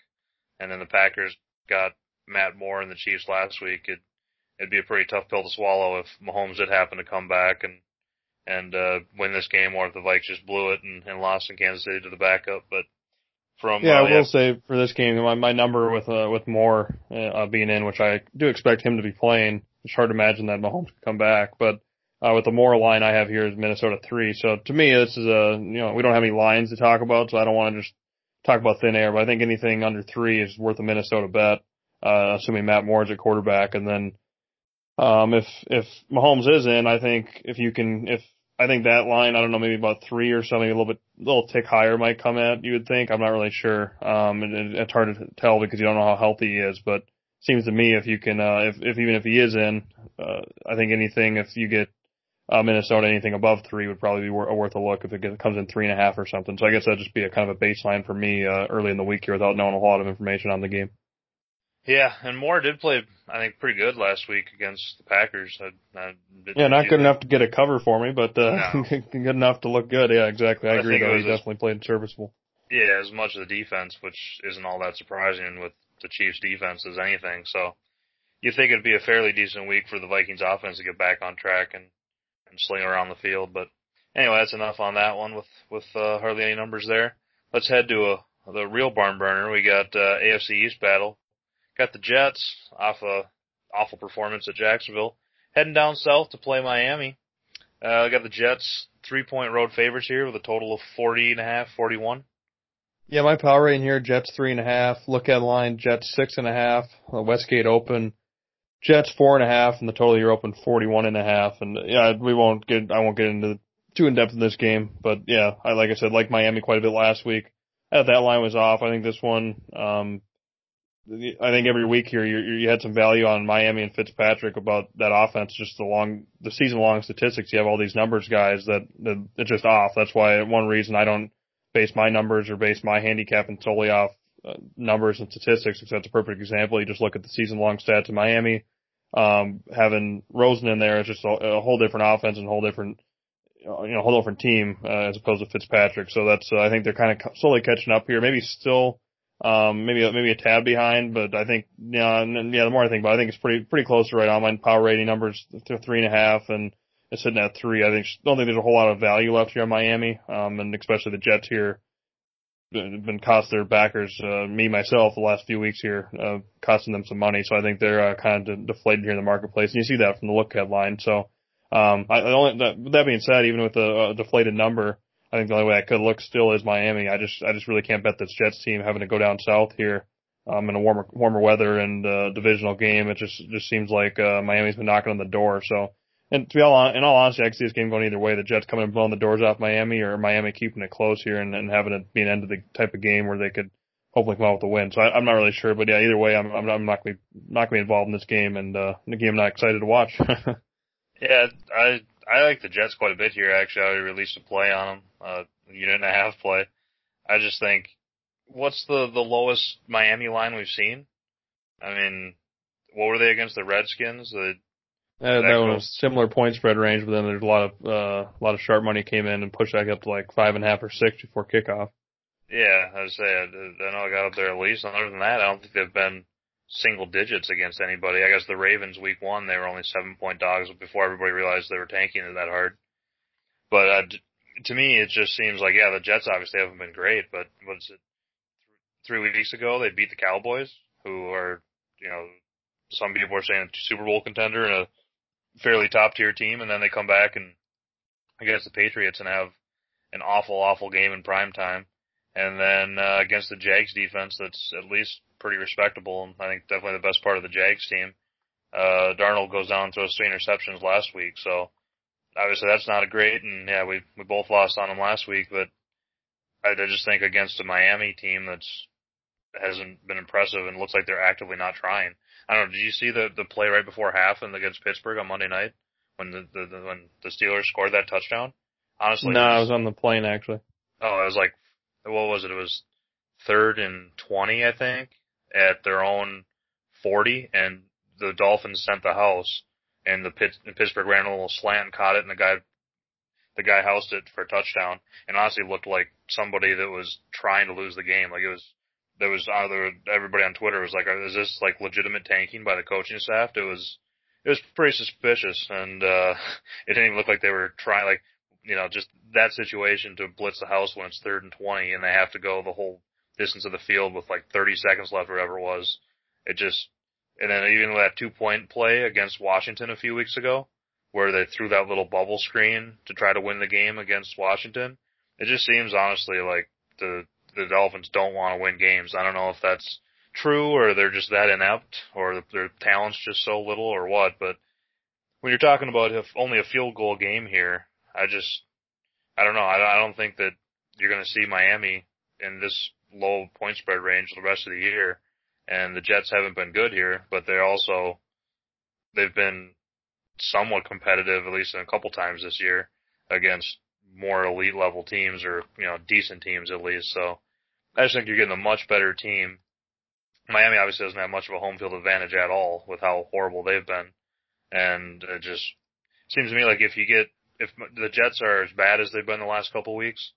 and then the Packers got Matt Moore and the Chiefs last week, it it'd be a pretty tough pill to swallow if Mahomes did happen to come back and and uh, win this game, or if the Vikes just blew it and, and lost in Kansas City to the backup. But from yeah, uh, I will say for this game, my my number with uh, with Moore uh, being in, which I do expect him to be playing. It's hard to imagine that Mahomes could come back, but uh, with the Moore line I have here is Minnesota three. So to me, this is a you know we don't have any lines to talk about, so I don't want to just talk about thin air. But I think anything under three is worth a Minnesota bet, uh, assuming Matt Moore is at quarterback, and then um, if if Mahomes is in, I think if you can if I think that line, I don't know, maybe about three or something, a little bit, a little tick higher might come at. You would think. I'm not really sure. Um, and it's hard to tell because you don't know how healthy he is. But seems to me if you can, uh, if, if even if he is in, uh, I think anything if you get uh, Minnesota anything above three would probably be worth, worth a look if it comes in three and a half or something. So I guess that'd just be a kind of a baseline for me uh, early in the week here without knowing a lot of information on the game. Yeah, and Moore did play, I think, pretty good last week against the Packers. I, I yeah, not good enough to get a cover for me, but uh, no. good enough to look good. Yeah, exactly. I, I agree. Though he definitely played serviceable. Yeah, as much of the defense, which isn't all that surprising with the Chiefs' defense as anything. So you think it'd be a fairly decent week for the Vikings offense to get back on track and and sling around the field. But anyway, that's enough on that one with with uh, hardly any numbers there. Let's head to a the real barn burner. We got uh, AFC East battle Got the Jets off a awful performance at Jacksonville, heading down south to play Miami. Uh, got the Jets three point road favorites here with a total of forty and a half, forty one. Yeah, my power rating here, Jets three and a half. Look ahead line, Jets six and a half. Uh, Westgate open, Jets four and a half, and the total here open forty one and a half. And yeah, we won't get, I won't get into too in depth in this game, but yeah, I like I said, like Miami quite a bit last week. Thought that line was off. I think this one, um, I think every week here you you had some value on Miami and Fitzpatrick about that offense. Just the long the season long statistics. You have all these numbers guys that that it's just off. That's why one reason I don't base my numbers or base my handicapping solely off uh, numbers and statistics. Because that's a perfect example. You just look at the season long stats in Miami. Um, having Rosen in there is just a, a whole different offense and a whole different you know, a whole different team uh, as opposed to Fitzpatrick. So that's uh, I think they're kind of slowly catching up here. Maybe still um, maybe maybe a tad behind, but I think yeah, and yeah. The more I think about, it, I think it's pretty pretty close to right on. My power rating numbers to three and a half, and it's sitting at three. I think don't think there's a whole lot of value left here on Miami, um, and especially the Jets here been cost their backers, uh, me myself, the last few weeks here, uh, costing them some money. So I think they're uh, kind of de- deflated here in the marketplace, and you see that from the look ahead line. So, um, I, I only that, that being said, even with a, a deflated number, I think the only way I could look still is Miami. I just I just really can't bet this Jets team having to go down south here um, in a warmer warmer weather and uh, divisional game. It just just seems like uh, Miami's been knocking on the door. So, and to be all in all honesty, I can see this game going either way. The Jets coming and blowing the doors off Miami, or Miami keeping it close here and, and having it be an end of the type of game where they could hopefully come out with a win. So I, I'm not really sure, but yeah, either way, I'm I'm, not to be not to be involved in this game, and uh, the game I'm not excited to watch. yeah, I I like the Jets quite a bit here. Actually, I released a play on them, uh, unit and a half play. I just think, what's the the lowest Miami line we've seen? I mean, what were they against the Redskins? The uh, that one was similar point spread range, but then there's a lot of uh, a lot of sharp money came in and pushed that up to like five and a half or six before kickoff. Yeah, I say I, I know I got up there at least. Other than that, I don't think they've been single digits against anybody. I guess the Ravens week one they were only seven point dogs before everybody realized they were tanking it that hard. But uh, to me, it just seems like yeah, the Jets obviously haven't been great, but what's it? Three weeks ago they beat the Cowboys, who are you know some people are saying a Super Bowl contender and a fairly top tier team, and then they come back and against the Patriots and have an awful, awful game in prime time. And then uh, against the Jags defense, that's at least pretty respectable, and I think definitely the best part of the Jags team. Uh, Darnold goes down and throws three interceptions last week, so obviously that's not a great. And yeah, we we both lost on him last week, but I, I just think against a Miami team that's hasn't been impressive and looks like they're actively not trying. I don't know. Did you see the the play right before half and against Pittsburgh on Monday night when the, the, the when the Steelers scored that touchdown? Honestly, no, I was on the plane actually. Oh, it was like what was it? It was third and twenty, I think, at their own forty, and the Dolphins sent the house, and the Pitt, Pittsburgh ran a little slant and caught it, and the guy the guy housed it for a touchdown, and honestly looked like somebody that was trying to lose the game. Like it was there was either everybody on Twitter was like, "Is this like legitimate tanking by the coaching staff?" It was, it was pretty suspicious, and uh it didn't even look like they were trying, like, you know, just that situation to blitz the house when it's third and twenty, and they have to go the whole distance of the field with like 30 seconds left, or whatever it was. It just, and then even that two point play against Washington a few weeks ago, where they threw that little bubble screen to try to win the game against Washington. It just seems honestly like the the Dolphins don't want to win games. I don't know if that's true or they're just that inept or their talent's just so little or what, but when you're talking about if only a field goal game here, I just, I don't know. I don't think that you're going to see Miami in this low point spread range the rest of the year. And the Jets haven't been good here, but they're also, they've been somewhat competitive, at least in a couple times this year against more elite level teams or, you know, decent teams at least. So I just think you're getting a much better team. Miami obviously doesn't have much of a home field advantage at all with how horrible they've been. And it just seems to me like if you get, if the Jets are as bad as they've been the last couple weeks,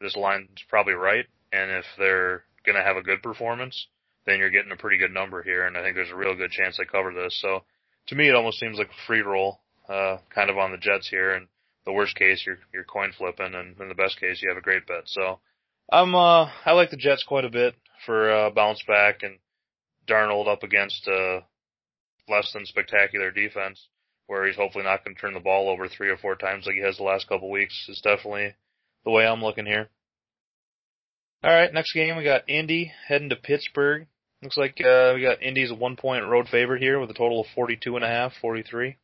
this line's probably right. And if they're going to have a good performance, then you're getting a pretty good number here. And I think there's a real good chance they cover this. So to me, it almost seems like a free roll, uh, kind of on the Jets here. And the worst case, you're you're coin flipping, and in the best case, you have a great bet. So, I'm uh I like the Jets quite a bit for uh, bounce back and Darnold up against uh less than spectacular defense, where he's hopefully not going to turn the ball over three or four times like he has the last couple weeks. Is definitely the way I'm looking here. All right, next game we got Indy heading to Pittsburgh. Looks like uh, we got Indy's a one point road favorite here with a total of forty two and a half, forty three.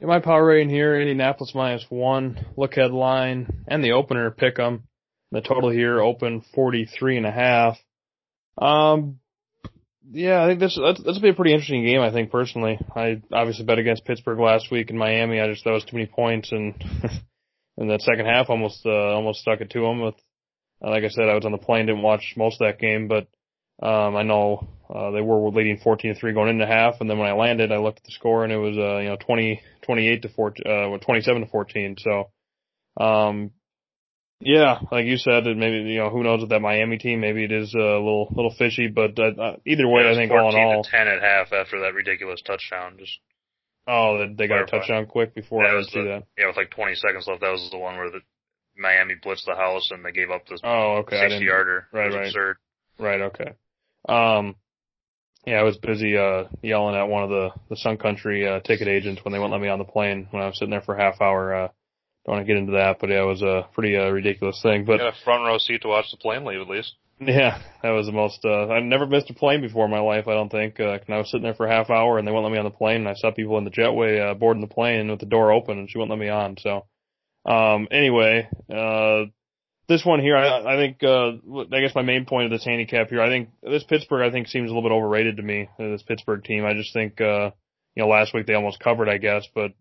In my power rating here, Indianapolis minus one, look ahead line, and the opener pick 'em. The total here open 43 and a half. Um, yeah, I think this, that's, that's be a pretty interesting game, I think, personally. I obviously bet against Pittsburgh last week in Miami. I just, that was too many points and, in that second half almost, uh, almost stuck it to them with, like I said, I was on the plane, didn't watch most of that game, but, um, I know, uh, they were leading 14 to 3 going into half, and then when I landed, I looked at the score and it was, uh, you know, 20, 28 to 14, uh, 27 to 14. So, um, yeah, like you said, maybe you know who knows with that Miami team. Maybe it is a little little fishy, but uh, uh either way, I think all in all, to ten at half after that ridiculous touchdown. Just oh, they, they got a touchdown quick before yeah, I didn't see the, that. Yeah, with like 20 seconds left, that was the one where the Miami blitzed the house and they gave up this oh okay 60 yarder. Right, right, absurd. Right, okay. Um, yeah, I was busy uh yelling at one of the the Sun Country uh, ticket agents when they wouldn't let me on the plane when I was sitting there for a half hour. Uh, don't want to get into that, but yeah, it was a pretty uh, ridiculous thing. But a front row seat to watch the plane leave at least. Yeah, that was the most. Uh, I've never missed a plane before in my life. I don't think. Uh, and I was sitting there for a half hour, and they wouldn't let me on the plane. And I saw people in the jetway uh, boarding the plane with the door open, and she wouldn't let me on. So, um, anyway, uh, this one here, I, I think, uh, I guess my main point of this handicap here, I think this Pittsburgh, I think seems a little bit overrated to me. This Pittsburgh team, I just think, uh, you know, last week they almost covered, I guess, but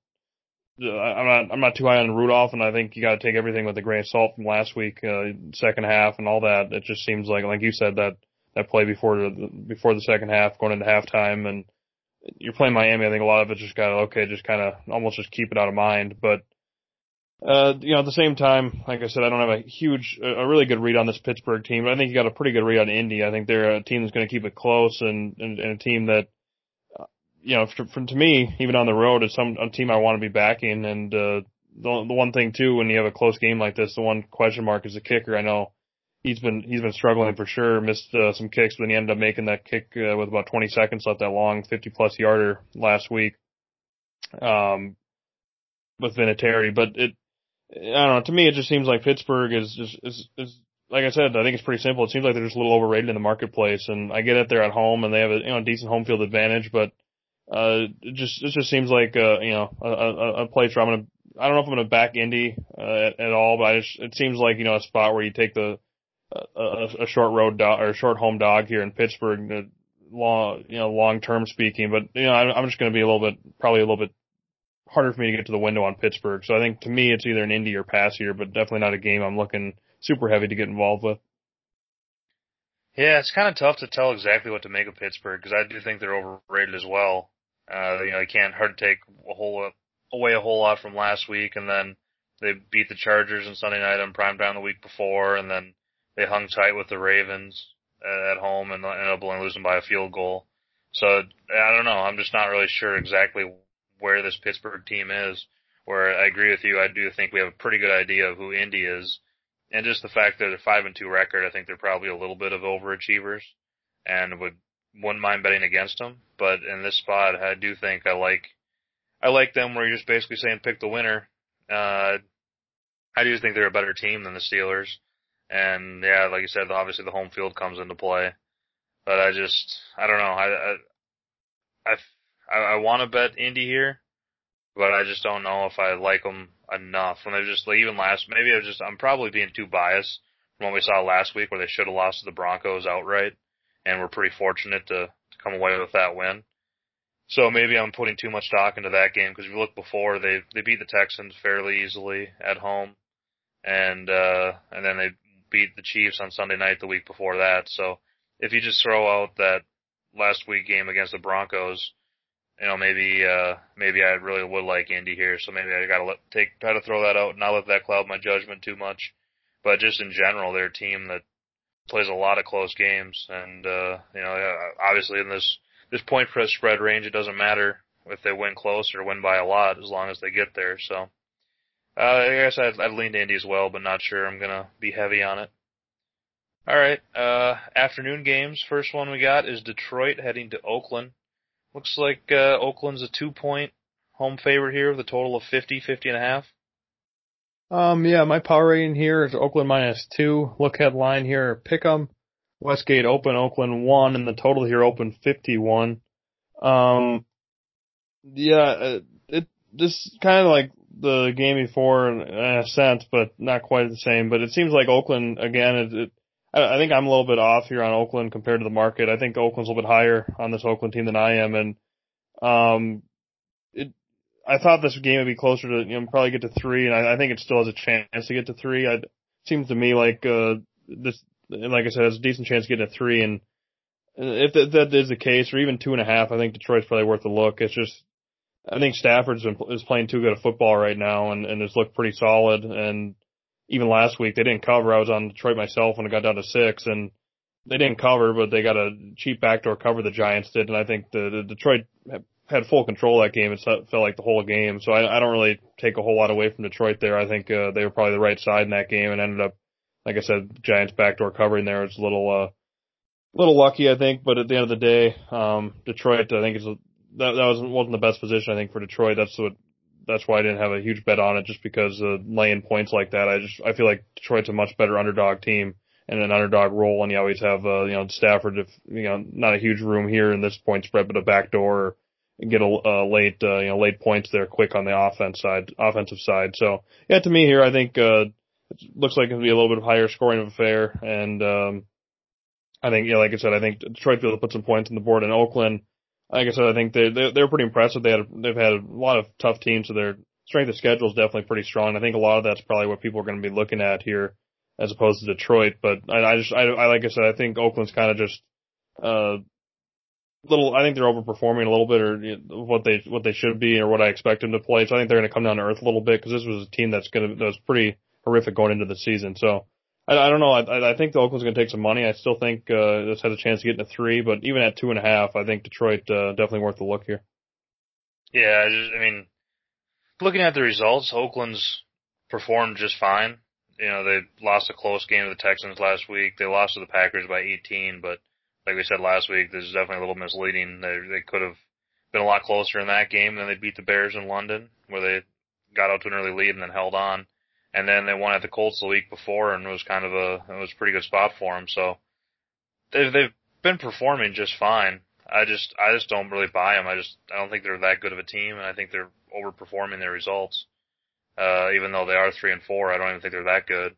I'm not I'm not too high on Rudolph, and I think you got to take everything with a grain of salt from last week, uh, second half, and all that. It just seems like, like you said, that that play before the before the second half, going into halftime, and you're playing Miami. I think a lot of it just got okay, just kind of almost just keep it out of mind. But uh, you know, at the same time, like I said, I don't have a huge, a really good read on this Pittsburgh team, but I think you got a pretty good read on Indy. I think they're a team that's going to keep it close and, and, and a team that, you know, for, to me, even on the road, it's some a team I want to be backing. And uh, the the one thing too, when you have a close game like this, the one question mark is the kicker. I know he's been he's been struggling for sure. Missed uh, some kicks, but then he ended up making that kick uh, with about 20 seconds left, that long 50 plus yarder last week. Um, with Vinatieri, but it I don't know. To me, it just seems like Pittsburgh is just is, is like I said. I think it's pretty simple. It seems like they're just a little overrated in the marketplace, and I get it. They're at home and they have a you know decent home field advantage, but uh, it just it just seems like uh, you know a, a, a place where I'm gonna. I don't know if I'm gonna back Indy uh, at, at all, but I just it seems like you know a spot where you take the a, a short road dog or a short home dog here in Pittsburgh. The long you know long term speaking, but you know I'm, I'm just gonna be a little bit probably a little bit harder for me to get to the window on Pittsburgh. So I think to me it's either an Indy or pass here, but definitely not a game I'm looking super heavy to get involved with. Yeah, it's kind of tough to tell exactly what to make of Pittsburgh because I do think they're overrated as well. Uh, you know, they can't hard to take a whole away a whole lot from last week, and then they beat the Chargers on Sunday night on prime time the week before, and then they hung tight with the Ravens at home and ended up losing by a field goal. So I don't know. I'm just not really sure exactly where this Pittsburgh team is. Where I agree with you, I do think we have a pretty good idea of who Indy is, and just the fact that they're five and two record, I think they're probably a little bit of overachievers, and would wouldn't mind betting against them. But in this spot, I do think I like I like them where you're just basically saying pick the winner. Uh, I do think they're a better team than the Steelers, and yeah, like you said, obviously the home field comes into play. But I just I don't know I I I I, want to bet Indy here, but I just don't know if I like them enough. When they just like, even last, maybe I just I'm probably being too biased from what we saw last week, where they should have lost to the Broncos outright, and we're pretty fortunate to, to come away with that win. So maybe I'm putting too much stock into that game because if you look before, they they beat the Texans fairly easily at home, and uh and then they beat the Chiefs on Sunday night the week before that. So if you just throw out that last week game against the Broncos, you know, maybe uh maybe I really would like Indy here, so maybe I gotta take try to throw that out and not let that cloud my judgment too much. But just in general, they're a team that plays a lot of close games, and uh, you know, obviously in this this point press spread range, it doesn't matter if they win close or win by a lot as long as they get there. So uh, I guess I'd, I'd lean to Indy as well, but not sure I'm gonna be heavy on it. All right, uh, afternoon games. First one we got is Detroit heading to Oakland. Looks like uh, Oakland's a two point home favorite here with a total of 50, 50 and a half. Um, yeah, my power rating here is Oakland minus two. Look ahead line here, Pick'em. Westgate open, Oakland one, and the total here open 51. Um, yeah, uh, it, this kind of like the game before in a sense, but not quite the same. But it seems like Oakland again. It, it, I think I'm a little bit off here on Oakland compared to the market. I think Oakland's a little bit higher on this Oakland team than I am, and um. I thought this game would be closer to you know probably get to three, and I, I think it still has a chance to get to three. I, it seems to me like uh, this, like I said, has a decent chance to get to three, and if that, that is the case, or even two and a half, I think Detroit's probably worth a look. It's just I think Stafford's been is playing too good of football right now, and and has looked pretty solid, and even last week they didn't cover. I was on Detroit myself when it got down to six, and they didn't cover, but they got a cheap backdoor cover. The Giants did, and I think the, the Detroit had full control that game. It felt like the whole game. So I, I don't really take a whole lot away from Detroit there. I think uh, they were probably the right side in that game, and ended up, like I said, Giants backdoor covering there. It's a little, uh, little lucky, I think. But at the end of the day, um, Detroit, I think is that that was wasn't the best position. I think for Detroit. That's what that's why I didn't have a huge bet on it, just because uh, laying points like that. I just I feel like Detroit's a much better underdog team and an underdog role, and you always have uh, you know Stafford. If you know not a huge room here in this point spread, but a backdoor get a uh, late uh, you know late points there quick on the offense side, offensive side. So yeah, to me here, I think uh, it looks like gonna be a little bit of higher scoring affair, and um, I think yeah, like I said, I think Detroit field will put some points on the board, in Oakland like I said, I think they they're, they're pretty impressive. They had they've had a lot of tough teams so their strength of schedule is definitely pretty strong. I think a lot of that's probably what people are going to be looking at here as opposed to Detroit. But I, I just, I, I, like I said, I think Oakland's kind of just, uh, little, I think they're overperforming a little bit or what they, what they should be or what I expect them to play. So I think they're going to come down to earth a little bit because this was a team that's going to, that was pretty horrific going into the season. So I, I don't know. I, I think the Oakland's going to take some money. I still think, uh, this has a chance to get into three, but even at two and a half, I think Detroit, uh, definitely worth the look here. Yeah, I just, I mean, looking at the results, Oakland's performed just fine. You know, they lost a close game to the Texans last week. They lost to the Packers by 18, but like we said last week, this is definitely a little misleading. They, they could have been a lot closer in that game than they beat the Bears in London, where they got out to an early lead and then held on. And then they won at the Colts the week before, and it was kind of a it was a pretty good spot for them. So they've they've been performing just fine. I just I just don't really buy them. I just I don't think they're that good of a team, and I think they're overperforming their results. Uh, even though they are three and four, I don't even think they're that good.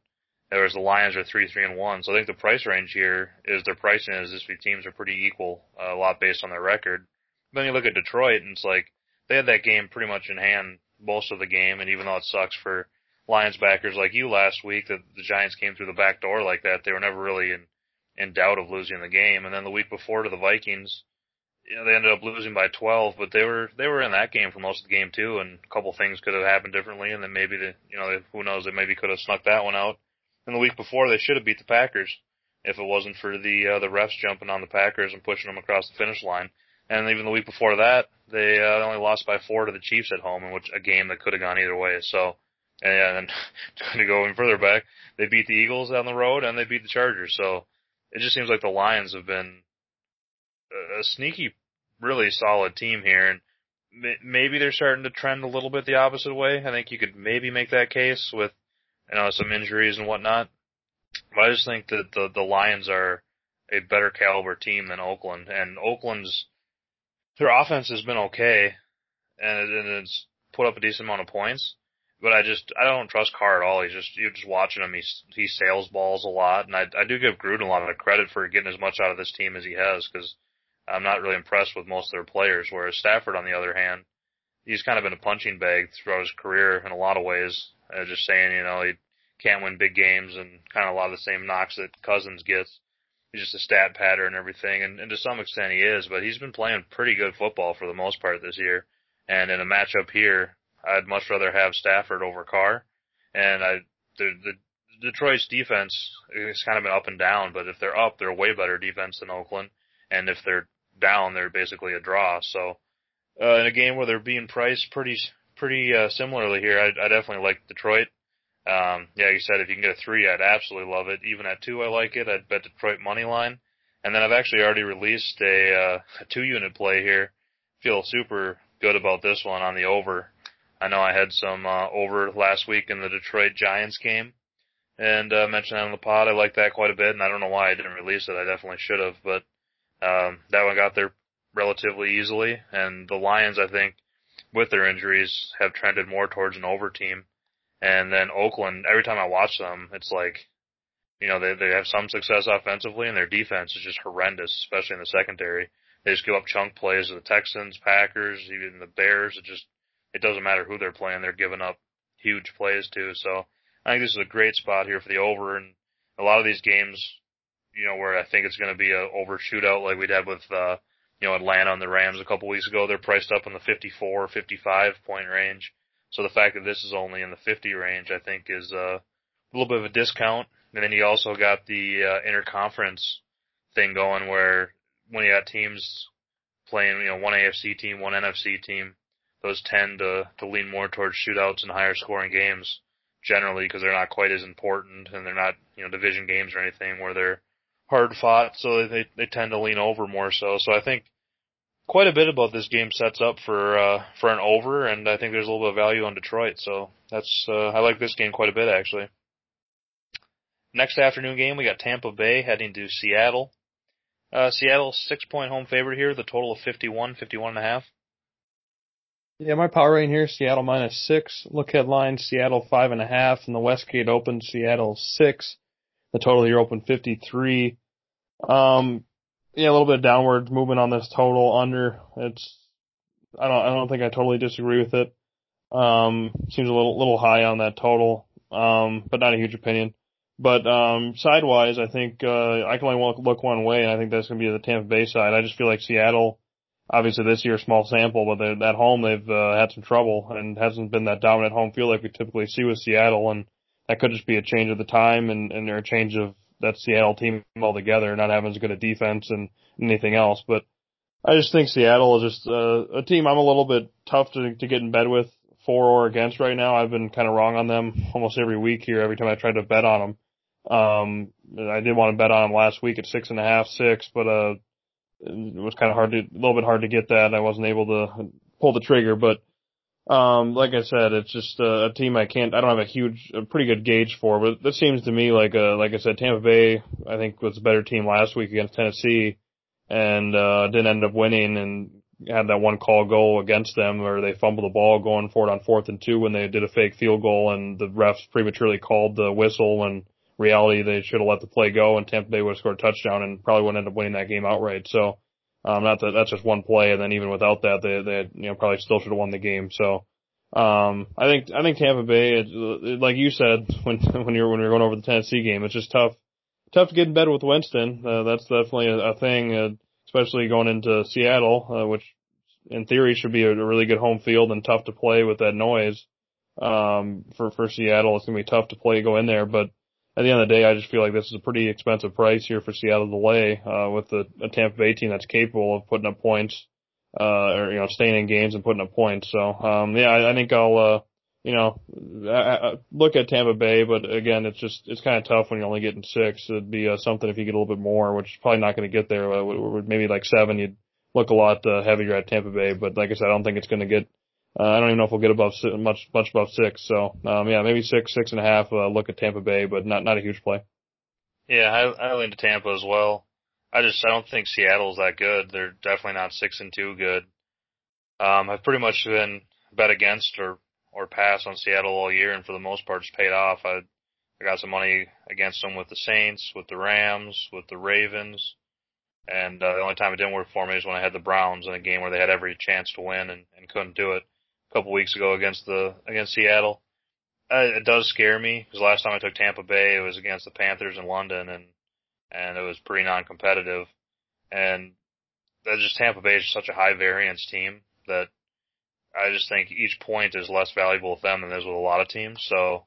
Whereas the Lions are three, three and one. So I think the price range here is their pricing is these teams are pretty equal, uh, a lot based on their record. Then you look at Detroit and it's like they had that game pretty much in hand most of the game, and even though it sucks for Lions backers like you last week that the Giants came through the back door like that, they were never really in in doubt of losing the game. And then the week before to the Vikings, you know, they ended up losing by 12, but they were they were in that game for most of the game too, and a couple things could have happened differently, and then maybe the you know who knows they maybe could have snuck that one out. And the week before they should have beat the Packers if it wasn't for the uh, the refs jumping on the Packers and pushing them across the finish line. And even the week before that, they uh, only lost by four to the Chiefs at home, in which a game that could have gone either way. So, and to go even further back, they beat the Eagles on the road and they beat the Chargers. So, it just seems like the Lions have been a sneaky, really solid team here, and maybe they're starting to trend a little bit the opposite way. I think you could maybe make that case with, you know, some injuries and whatnot. But I just think that the the Lions are a better caliber team than Oakland, and Oakland's their offense has been okay, and, it, and it's put up a decent amount of points. But I just I don't trust Carr at all. He's just you're just watching him. He he sails balls a lot, and I I do give Gruden a lot of credit for getting as much out of this team as he has because I'm not really impressed with most of their players. Whereas Stafford, on the other hand, he's kind of been a punching bag throughout his career in a lot of ways. Uh, just saying, you know, he can't win big games and kind of a lot of the same knocks that Cousins gets. He's just a stat patter and everything, and, and to some extent he is, but he's been playing pretty good football for the most part this year. And in a matchup here, I'd much rather have Stafford over Carr. And I, the, the Detroit's defense has kind of been up and down, but if they're up, they're a way better defense than Oakland. And if they're down, they're basically a draw. So, uh, in a game where they're being priced pretty, pretty, uh, similarly here, I, I definitely like Detroit. Um, yeah, you said if you can get a three, I'd absolutely love it. Even at two, I like it. I'd bet Detroit money line. And then I've actually already released a, uh, a two unit play here. Feel super good about this one on the over. I know I had some, uh, over last week in the Detroit Giants game and, uh, mentioned that on the pod. I like that quite a bit and I don't know why I didn't release it. I definitely should have, but um, that one got there relatively easily, and the Lions, I think, with their injuries, have trended more towards an over team. And then Oakland, every time I watch them, it's like, you know, they they have some success offensively, and their defense is just horrendous, especially in the secondary. They just give up chunk plays to the Texans, Packers, even the Bears. It just it doesn't matter who they're playing; they're giving up huge plays too. So I think this is a great spot here for the over, and a lot of these games you know, where I think it's going to be a over shootout like we had with, uh, you know, Atlanta and the Rams a couple weeks ago. They're priced up in the 54, 55 point range. So the fact that this is only in the 50 range, I think is, uh, a little bit of a discount. And then you also got the, uh, interconference thing going where when you got teams playing, you know, one AFC team, one NFC team, those tend to, to lean more towards shootouts and higher scoring games generally because they're not quite as important and they're not, you know, division games or anything where they're, hard fought, so they they tend to lean over more so. So I think quite a bit about this game sets up for uh, for an over, and I think there's a little bit of value on Detroit. So that's uh, I like this game quite a bit actually. Next afternoon game, we got Tampa Bay heading to Seattle. Uh, Seattle six point home favorite here, the total of 51, 51 and a half. Yeah, my power rating here, Seattle minus six. Look ahead line, Seattle five and a half, and the Westgate Open, Seattle six. The total here open 53. Um, yeah, a little bit of downward movement on this total under. It's, I don't, I don't think I totally disagree with it. Um, seems a little little high on that total, um, but not a huge opinion. But um, sidewise, I think uh, I can only look one way, and I think that's going to be the Tampa Bay side. I just feel like Seattle, obviously this year small sample, but at home they've uh, had some trouble and hasn't been that dominant home field like we typically see with Seattle, and that could just be a change of the time and and a change of that Seattle team altogether, not having as good a defense and anything else. But I just think Seattle is just uh, a team I'm a little bit tough to to get in bed with for or against right now. I've been kind of wrong on them almost every week here. Every time I tried to bet on them. Um, I did want to bet on them last week at six and a half, six, but uh, it was kind of hard to, a little bit hard to get that. I wasn't able to pull the trigger, but um, like I said, it's just a, a team I can't, I don't have a huge, a pretty good gauge for, but this seems to me like, uh, like I said, Tampa Bay, I think was a better team last week against Tennessee and, uh, didn't end up winning and had that one call goal against them where they fumbled the ball going for it on fourth and two when they did a fake field goal and the refs prematurely called the whistle when reality they should have let the play go and Tampa Bay would have scored a touchdown and probably wouldn't end up winning that game outright. So, um, not that that's just one play and then even without that they, they, you know, probably still should have won the game. So, um, I think, I think Tampa Bay, it, it, like you said, when, when you're, when you're going over the Tennessee game, it's just tough, tough to get in bed with Winston. Uh, that's definitely a, a thing. Uh, especially going into Seattle, uh, which in theory should be a, a really good home field and tough to play with that noise. Um, for, for Seattle, it's to be tough to play, go in there, but at the end of the day, I just feel like this is a pretty expensive price here for Seattle to lay, uh, with the, a Tampa Bay team that's capable of putting up points, uh, or, you know, staying in games and putting up points. So, um, yeah, I, I think I'll, uh, you know, I, I look at Tampa Bay, but again, it's just it's kind of tough when you're only getting six. It'd be uh, something if you get a little bit more, which is probably not going to get there. Uh, maybe like seven, you'd look a lot uh, heavier at Tampa Bay. But like I said, I don't think it's going to get. Uh, I don't even know if we'll get above much much above six. So um, yeah, maybe six, six and a half. Uh, look at Tampa Bay, but not not a huge play. Yeah, I, I lean to Tampa as well. I just I don't think Seattle's that good. They're definitely not six and two good. Um, I've pretty much been bet against or or pass on Seattle all year, and for the most part, it's paid off. I I got some money against them with the Saints, with the Rams, with the Ravens, and uh, the only time it didn't work for me is when I had the Browns in a game where they had every chance to win and, and couldn't do it. Couple weeks ago against the against Seattle, uh, it does scare me because last time I took Tampa Bay, it was against the Panthers in London, and and it was pretty non-competitive. And that just Tampa Bay is such a high variance team that I just think each point is less valuable with them than it is with a lot of teams. So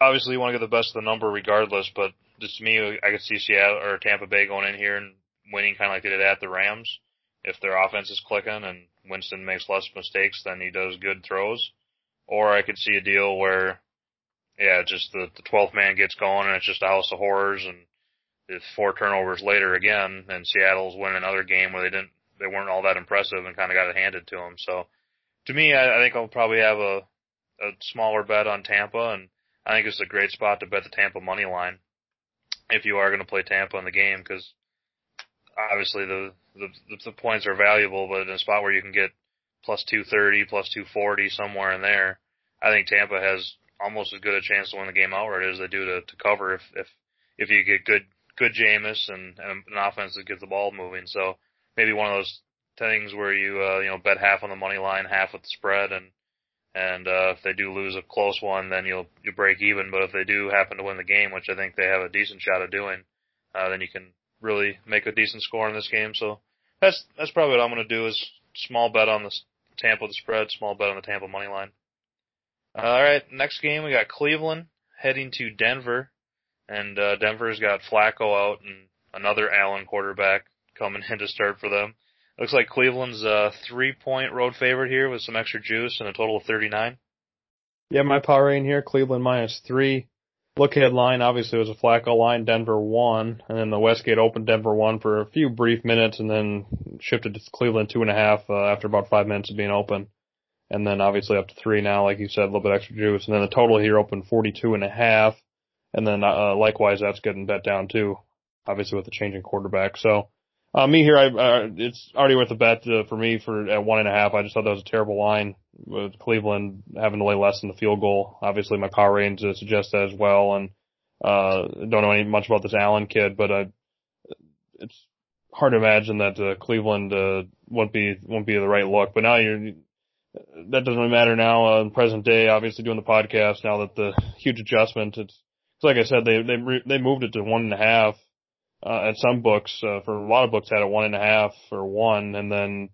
obviously you want to get the best of the number regardless, but just to me, I could see Seattle or Tampa Bay going in here and winning kind of like they did at the Rams. If their offense is clicking and Winston makes less mistakes than he does good throws, or I could see a deal where, yeah, just the, the 12th man gets going and it's just a house of horrors and it's four turnovers later again and Seattle's winning another game where they didn't, they weren't all that impressive and kind of got it handed to them. So to me, I, I think I'll probably have a, a smaller bet on Tampa, and I think it's a great spot to bet the Tampa money line if you are going to play Tampa in the game because obviously the, the the points are valuable, but in a spot where you can get plus two thirty, plus two forty, somewhere in there, I think Tampa has almost as good a chance to win the game outright as they do to, to cover if if if you get good good Jameis and, and an offense that gets the ball moving. So maybe one of those things where you uh, you know bet half on the money line, half with the spread, and and uh, if they do lose a close one, then you'll you break even. But if they do happen to win the game, which I think they have a decent shot of doing, uh, then you can really make a decent score in this game. So that's that's probably what I'm going to do is small bet on the Tampa the spread, small bet on the Tampa money line. Uh, all right, next game we got Cleveland heading to Denver, and uh, Denver's got Flacco out and another Allen quarterback coming in to start for them. Looks like Cleveland's a three point road favorite here with some extra juice and a total of 39. Yeah, my power rating here, Cleveland minus three. Look ahead line, obviously was a Flacco line, Denver won, and then the Westgate opened Denver won for a few brief minutes and then shifted to Cleveland two and a half uh, after about five minutes of being open. And then obviously up to three now, like you said, a little bit extra juice. And then the total here opened 42 and. And then, uh, likewise, that's getting bet down too, obviously with the changing quarterback. So, uh, me here, I, uh, it's already worth a bet uh, for me for at one and a half. I just thought that was a terrible line with Cleveland having to lay less than the field goal. Obviously, my power range uh, suggest that as well. And uh, don't know any much about this Allen kid, but uh, it's hard to imagine that uh, Cleveland uh, won't be won't be the right look. But now you're that doesn't really matter now uh, in present day. Obviously, doing the podcast now that the huge adjustment. It's, it's like I said, they they they moved it to one and a half. Uh, at some books, uh, for a lot of books, had a one and a half or one, and then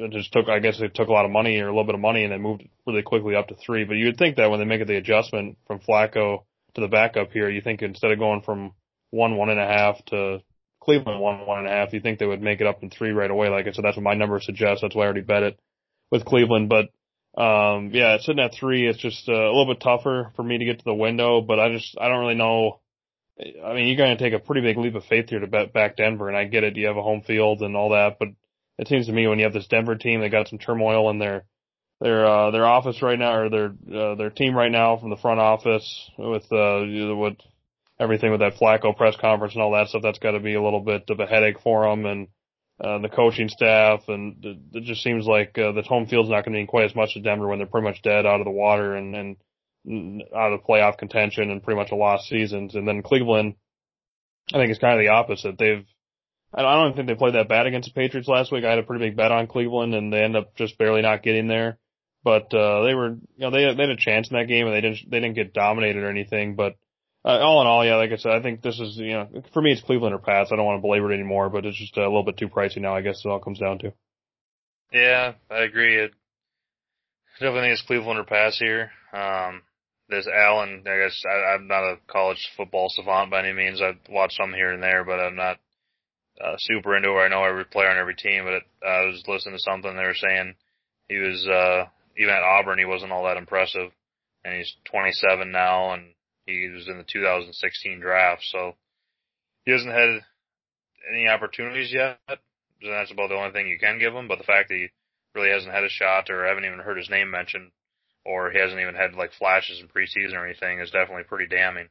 it just took. I guess it took a lot of money or a little bit of money, and they moved really quickly up to three. But you'd think that when they make the adjustment from Flacco to the backup here, you think instead of going from one one and a half to Cleveland one one and a half, you think they would make it up in three right away. Like I said, that's what my number suggests. That's why I already bet it with Cleveland. But um, yeah, sitting at three, it's just uh, a little bit tougher for me to get to the window. But I just I don't really know. I mean, you're going to take a pretty big leap of faith here to bet back Denver, and I get it. You have a home field and all that, but it seems to me when you have this Denver team, they got some turmoil in their their uh, their office right now, or their uh, their team right now from the front office with uh, what everything with that Flacco press conference and all that stuff. That's got to be a little bit of a headache for them, and uh, the coaching staff, and it just seems like uh, the home field's not going to mean quite as much to Denver when they're pretty much dead out of the water and, and out of playoff contention and pretty much a lost season. And then Cleveland, I think it's kind of the opposite. They've, I don't think they played that bad against the Patriots last week. I had a pretty big bet on Cleveland and they end up just barely not getting there. But, uh, they were, you know, they, they had a chance in that game and they didn't, they didn't get dominated or anything, but, uh, all in all, yeah, like I said, I think this is, you know, for me, it's Cleveland or Pats. I don't want to belabor it anymore, but it's just a little bit too pricey now, I guess it all comes down to. Yeah, I agree. It, definitely think it's Cleveland or Pats here. Um, this Allen, I guess I, I'm not a college football savant by any means. I watch some here and there, but I'm not uh, super into it. I know every player on every team, but it, I was listening to something they were saying he was uh, even at Auburn he wasn't all that impressive, and he's 27 now, and he was in the 2016 draft, so he hasn't had any opportunities yet. And that's about the only thing you can give him. But the fact that he really hasn't had a shot, or haven't even heard his name mentioned, or he hasn't even had like flashes in preseason or anything is definitely pretty damning.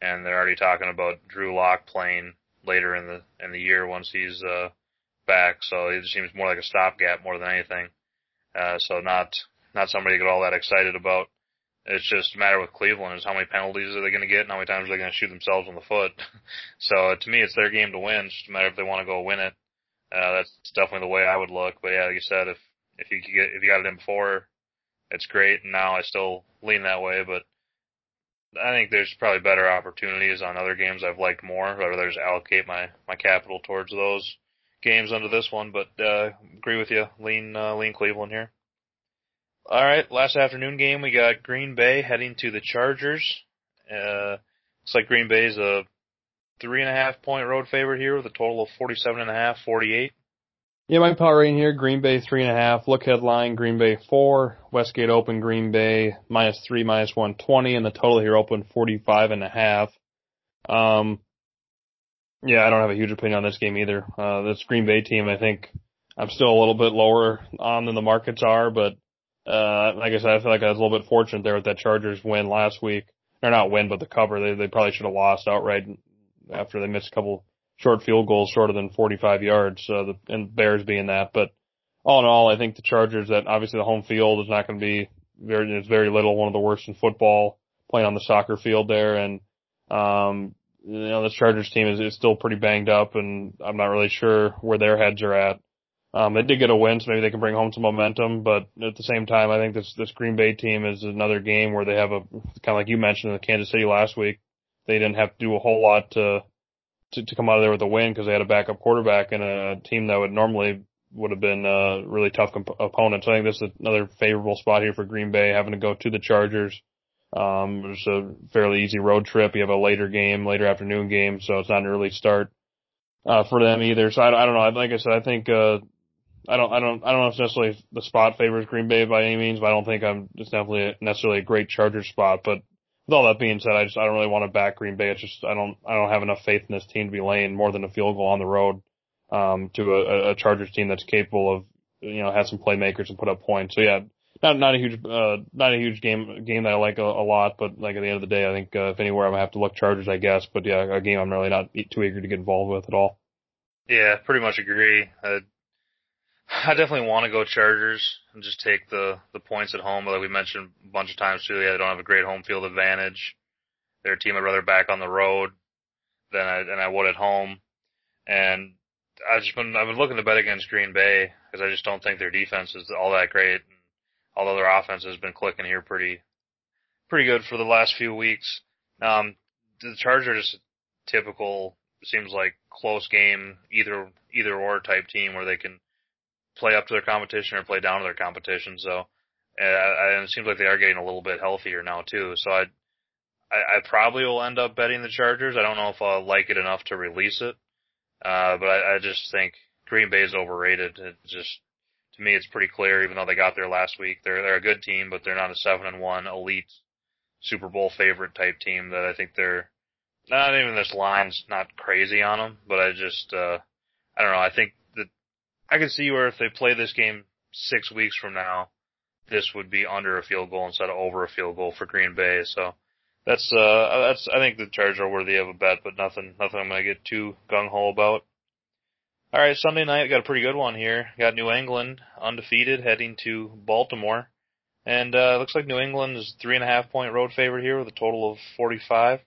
And they're already talking about Drew Lock playing later in the in the year once he's uh back. So it seems more like a stopgap more than anything. Uh so not not somebody to get all that excited about. It's just a matter with Cleveland is how many penalties are they going to get and how many times are they going to shoot themselves in the foot. so to me, it's their game to win. It's just a matter if they want to go win it. Uh, that's definitely the way I would look. But yeah, like you said, if if you get if you got it in before, it's great. And now I still lean that way, but I think there's probably better opportunities on other games I've liked more. Rather just allocate my my capital towards those games under this one. But uh, agree with you, lean uh, lean Cleveland here. All right, last afternoon game we got Green Bay heading to the Chargers. Uh, looks like Green Bay's a three and a half point road favorite here with a total of forty seven and a half, forty eight. Yeah, my power rating here, Green Bay three and a half. Look ahead line, Green Bay four. Westgate open, Green Bay minus three, minus one twenty, and the total here open forty five and a half. Um, yeah, I don't have a huge opinion on this game either. Uh, this Green Bay team, I think I'm still a little bit lower on than the markets are, but uh, like I said, I feel like I was a little bit fortunate there with that Chargers win last week. Or not win, but the cover. They they probably should have lost outright after they missed a couple short field goals shorter than 45 yards. Uh, the, and Bears being that, but all in all, I think the Chargers that obviously the home field is not going to be very, it's very little, one of the worst in football playing on the soccer field there. And, um, you know, this Chargers team is, is still pretty banged up and I'm not really sure where their heads are at. Um, they did get a win, so maybe they can bring home some momentum. But at the same time, I think this this Green Bay team is another game where they have a kind of like you mentioned in Kansas City last week. They didn't have to do a whole lot to to, to come out of there with a win because they had a backup quarterback and a team that would normally would have been a really tough comp- opponent. So I think this is another favorable spot here for Green Bay having to go to the Chargers. Um, it's a fairly easy road trip. You have a later game, later afternoon game, so it's not an early start uh, for them either. So I, I don't know. I like I said, I think uh, I don't, I don't, I don't know if necessarily the spot favors Green Bay by any means, but I don't think I'm, it's definitely necessarily a great Chargers spot. But with all that being said, I just, I don't really want to back Green Bay. It's just, I don't, I don't have enough faith in this team to be laying more than a field goal on the road, um, to a, a Chargers team that's capable of, you know, have some playmakers and put up points. So yeah, not, not a huge, uh, not a huge game, game that I like a, a lot, but like at the end of the day, I think, uh, if anywhere I'm gonna have to look Chargers, I guess. But yeah, a game I'm really not too eager to get involved with at all. Yeah, pretty much agree. Uh, I definitely want to go Chargers and just take the the points at home. But like we mentioned a bunch of times too, yeah, they don't have a great home field advantage. They're a team I'd rather back on the road than I than I would at home. And I've just been I've been looking to bet against Green Bay because I just don't think their defense is all that great. although their offense has been clicking here pretty, pretty good for the last few weeks. Um, the Chargers just typical seems like close game, either either or type team where they can play up to their competition or play down to their competition. So, and it seems like they are getting a little bit healthier now too. So I, I, I probably will end up betting the Chargers. I don't know if I'll like it enough to release it, uh, but I, I just think Green Bay is overrated. It just to me, it's pretty clear. Even though they got there last week, they're they're a good team, but they're not a seven and one elite Super Bowl favorite type team. That I think they're not even this line's not crazy on them, but I just uh, I don't know. I think I can see where if they play this game six weeks from now, this would be under a field goal instead of over a field goal for Green Bay. So that's uh that's I think the Chargers are worthy of a bet, but nothing nothing I'm gonna get too gung ho about. All right, Sunday night got a pretty good one here. Got New England undefeated heading to Baltimore, and uh looks like New England is three and a half point road favorite here with a total of 45.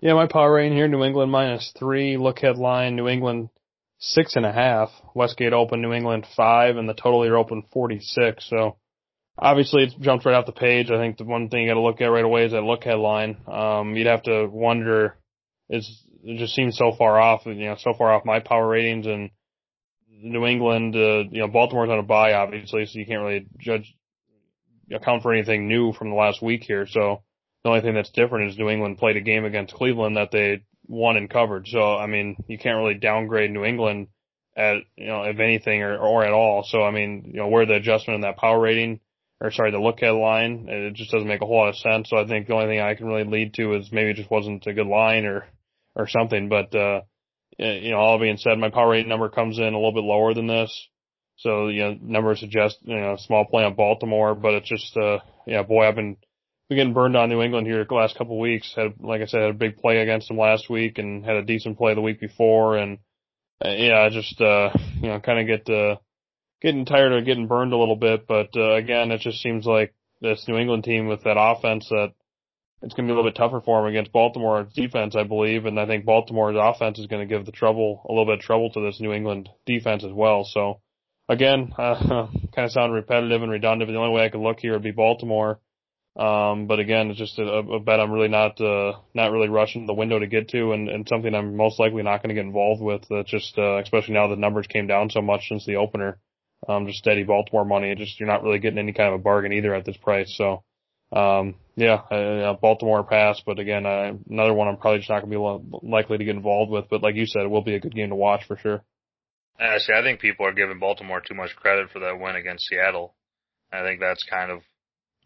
Yeah, my power rating here: New England minus three. Look ahead line: New England six and a half. Westgate Open, New England five, and the total here open 46. So obviously it jumped right off the page. I think the one thing you got to look at right away is that look ahead line. Um, you'd have to wonder is it just seems so far off, you know, so far off my power ratings and New England, uh, you know, Baltimore's on a bye obviously, so you can't really judge, account for anything new from the last week here. So the only thing that's different is New England played a game against Cleveland that they won in coverage. So, I mean, you can't really downgrade New England at, you know, if anything or, or at all. So, I mean, you know, where the adjustment in that power rating, or sorry, the look ahead line, it just doesn't make a whole lot of sense. So I think the only thing I can really lead to is maybe it just wasn't a good line or, or something. But, uh, you know, all being said, my power rating number comes in a little bit lower than this. So, you know, numbers suggest, you know, small play on Baltimore, but it's just, uh, yeah, boy, I've been, getting burned on New England here the last couple of weeks. Had, like I said, had a big play against them last week and had a decent play the week before. And, uh, yeah, I just, uh, you know, kind of get, uh, getting tired of getting burned a little bit. But, uh, again, it just seems like this New England team with that offense that it's going to be a little bit tougher for them against Baltimore's defense, I believe. And I think Baltimore's offense is going to give the trouble, a little bit of trouble to this New England defense as well. So again, uh, kind of sound repetitive and redundant, but the only way I could look here would be Baltimore. Um, but again, it's just a, a bet I'm really not, uh, not really rushing the window to get to and, and something I'm most likely not going to get involved with. That just, uh, especially now the numbers came down so much since the opener. Um, just steady Baltimore money. It just, you're not really getting any kind of a bargain either at this price. So, um, yeah, uh, Baltimore pass, but again, uh, another one I'm probably just not going to be likely to get involved with. But like you said, it will be a good game to watch for sure. Uh, see, I think people are giving Baltimore too much credit for that win against Seattle. I think that's kind of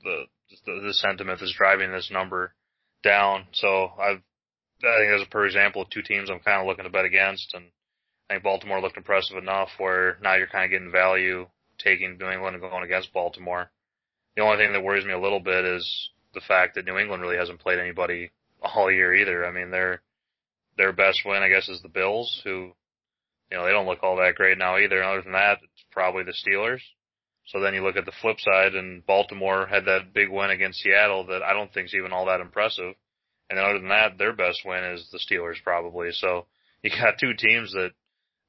the the, the sentiment that's driving this number down. So I've I think there's a per example of two teams I'm kind of looking to bet against, and I think Baltimore looked impressive enough where now you're kind of getting value taking New England and going against Baltimore. The only thing that worries me a little bit is the fact that New England really hasn't played anybody all year either. I mean, their their best win, I guess, is the Bills, who you know they don't look all that great now either. Other than that, it's probably the Steelers. So then you look at the flip side, and Baltimore had that big win against Seattle that I don't think is even all that impressive. And then other than that, their best win is the Steelers probably. So you got two teams that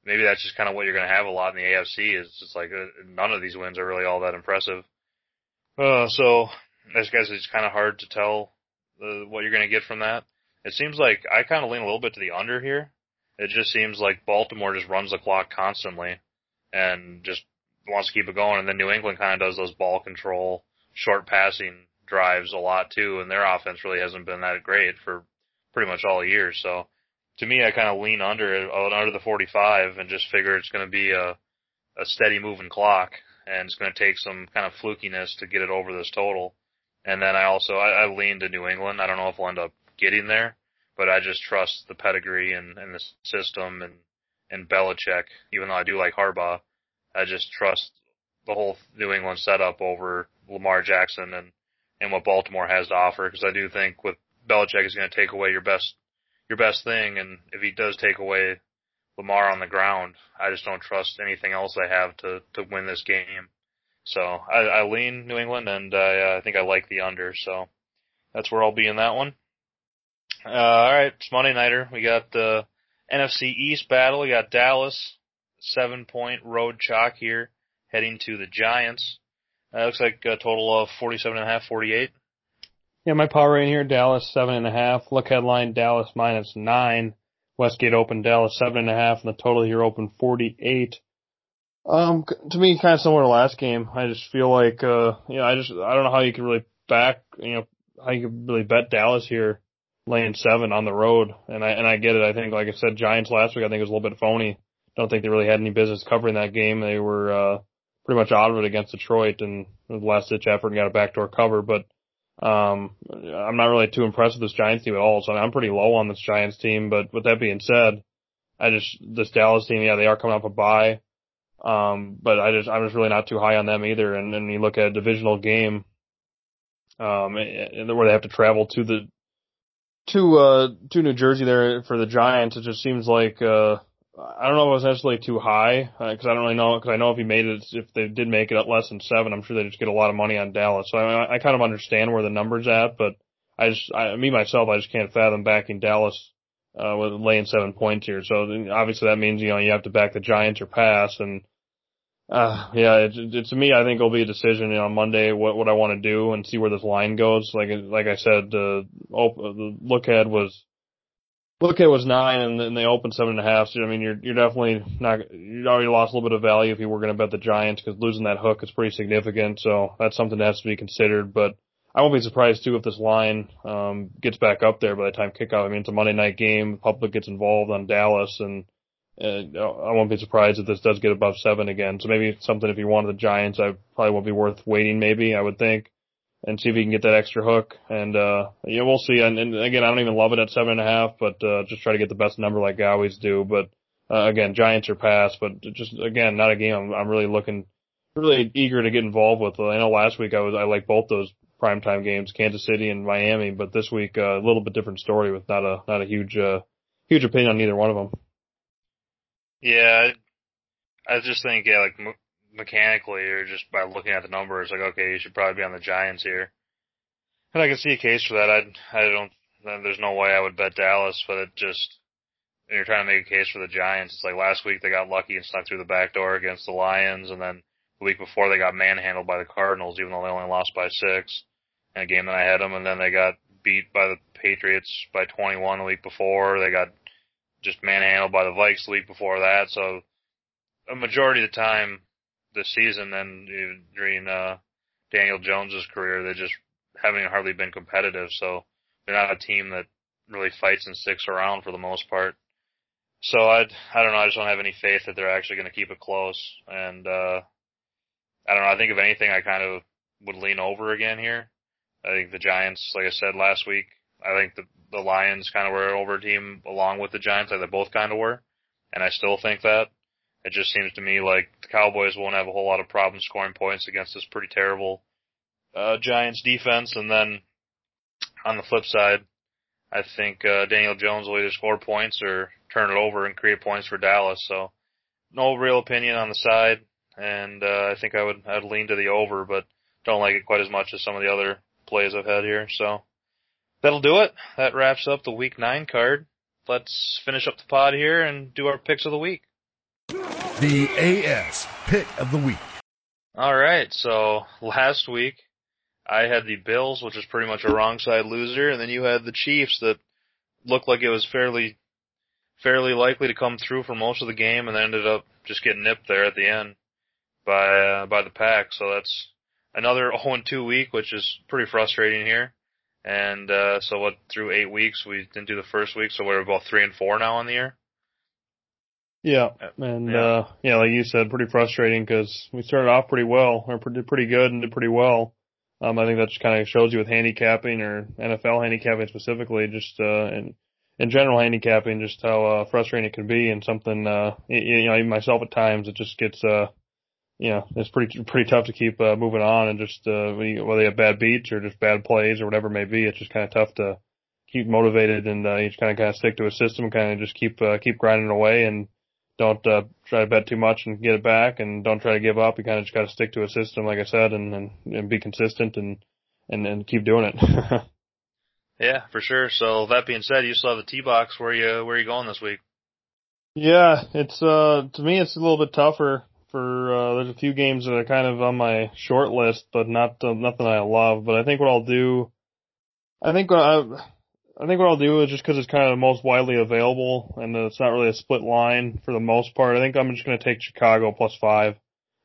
maybe that's just kind of what you're going to have a lot in the AFC. Is just like uh, none of these wins are really all that impressive. Uh, so I guess it's kind of hard to tell uh, what you're going to get from that. It seems like I kind of lean a little bit to the under here. It just seems like Baltimore just runs the clock constantly and just wants to keep it going. And then New England kind of does those ball control, short passing drives a lot too. And their offense really hasn't been that great for pretty much all year. So to me, I kind of lean under it, uh, under the 45 and just figure it's going to be a, a steady moving clock and it's going to take some kind of flukiness to get it over this total. And then I also, I, I lean to New England. I don't know if we'll end up getting there, but I just trust the pedigree and, and the system and, and Belichick, even though I do like Harbaugh. I just trust the whole New England setup over Lamar Jackson and, and what Baltimore has to offer because I do think with Belichick is going to take away your best, your best thing. And if he does take away Lamar on the ground, I just don't trust anything else I have to, to win this game. So I, I lean New England and I, uh, I think I like the under. So that's where I'll be in that one. Uh, all right, it's Monday nighter. We got the NFC East battle. We got Dallas seven point road chalk here heading to the Giants. Uh, looks like a total of forty-seven and a half, forty-eight. Yeah, my power rating here, Dallas seven and a half. Look ahead line, Dallas minus nine. Westgate open, Dallas seven and a half, and the total here open forty-eight. Um, to me, kind of similar to last game. I just feel like, uh, you know, I just, I don't know how you can really back, you know, how you can really bet Dallas here laying seven on the road. And I, and I get it. I think, like I said, Giants last week, I think it was a little bit phony. Don't think they really had any business covering that game. They were, uh, pretty much out of it against Detroit and the last ditch effort and got a backdoor cover, but, um, I'm not really too impressed with this Giants team at all. So I'm pretty low on this Giants team. But with that being said, I just, this Dallas team, yeah, they are coming off a bye. Um, but I just, I'm just really not too high on them either. And then you look at a divisional game, um, where they have to travel to the, to, uh, to New Jersey there for the Giants. It just seems like, uh, I don't know if it was necessarily too high, uh, cause I don't really know, cause I know if he made it, if they did make it at less than seven, I'm sure they just get a lot of money on Dallas. So I, I kind of understand where the number's at, but I just, I, me myself, I just can't fathom backing Dallas uh, with laying seven points here. So obviously that means, you know, you have to back the Giants or pass. And, uh, yeah, it, it, to me, I think it'll be a decision you know, on Monday what, what I want to do and see where this line goes. Like, like I said, uh, op- the look ahead was, look it was nine and then they opened seven and a half. So, I mean, you're, you're definitely not, you already lost a little bit of value if you were going to bet the Giants because losing that hook is pretty significant. So that's something that has to be considered. But, I won't be surprised too if this line um, gets back up there by the time kickoff. I mean, it's a Monday night game. The public gets involved on Dallas, and uh, I won't be surprised if this does get above seven again. So maybe something if you wanted the Giants, I probably won't be worth waiting. Maybe I would think, and see if you can get that extra hook. And uh, yeah, we'll see. And, and again, I don't even love it at seven and a half, but uh, just try to get the best number like I always do. But uh, again, Giants are pass, but just again, not a game I'm, I'm really looking, really eager to get involved with. I know last week I was I like both those primetime games, Kansas City and Miami, but this week uh, a little bit different story with not a not a huge uh, huge opinion on either one of them. Yeah, I, just think yeah, like mechanically or just by looking at the numbers, like okay, you should probably be on the Giants here, and I can see a case for that. I I don't. There's no way I would bet Dallas, but it just when you're trying to make a case for the Giants, it's like last week they got lucky and snuck through the back door against the Lions, and then the week before they got manhandled by the Cardinals, even though they only lost by six in a game that I had them, and then they got beat by the Patriots by 21 the week before. They got just manhandled by the Vikes the week before that. So a majority of the time this season and during uh, Daniel Jones's career, they just haven't hardly been competitive. So they're not a team that really fights and sticks around for the most part. So I I don't know. I just don't have any faith that they're actually going to keep it close. And uh, I don't know. I think if anything, I kind of would lean over again here. I think the Giants, like I said last week, I think the the Lions kind of were an over team along with the Giants. Like they both kind of were, and I still think that. It just seems to me like the Cowboys won't have a whole lot of problems scoring points against this pretty terrible uh, Giants defense. And then on the flip side, I think uh, Daniel Jones will either score points or turn it over and create points for Dallas. So no real opinion on the side, and uh, I think I would I'd lean to the over, but don't like it quite as much as some of the other plays I've had here. So that'll do it. That wraps up the week nine card. Let's finish up the pod here and do our picks of the week. The AS pick of the week. All right. So last week I had the Bills, which is pretty much a wrong side loser, and then you had the Chiefs that looked like it was fairly fairly likely to come through for most of the game, and ended up just getting nipped there at the end by uh, by the pack. So that's another 0-2 week, which is pretty frustrating here. And uh, so what? Through eight weeks, we didn't do the first week, so we're about three and four now on the year. Yeah, and yeah, uh, yeah like you said, pretty frustrating because we started off pretty well, or pretty pretty good, and did pretty well. Um, I think that just kind of shows you with handicapping or NFL handicapping specifically, just uh, in in general handicapping, just how uh, frustrating it can be, and something uh, you, know, even myself at times, it just gets uh, you know, it's pretty pretty tough to keep uh, moving on, and just uh, whether you have bad beats or just bad plays or whatever it may be, it's just kind of tough to keep motivated and uh, you just kind of kind of stick to a system, and kind of just keep uh, keep grinding away and don't uh, try to bet too much and get it back, and don't try to give up. You kind of just got to stick to a system, like I said, and, and and be consistent and and and keep doing it. yeah, for sure. So that being said, you still have the T box. Where you where are you going this week? Yeah, it's uh to me it's a little bit tougher for uh, there's a few games that are kind of on my short list, but not uh, nothing I love. But I think what I'll do, I think what I, I think what I'll do is just because it's kind of the most widely available and it's not really a split line for the most part. I think I'm just going to take Chicago plus five.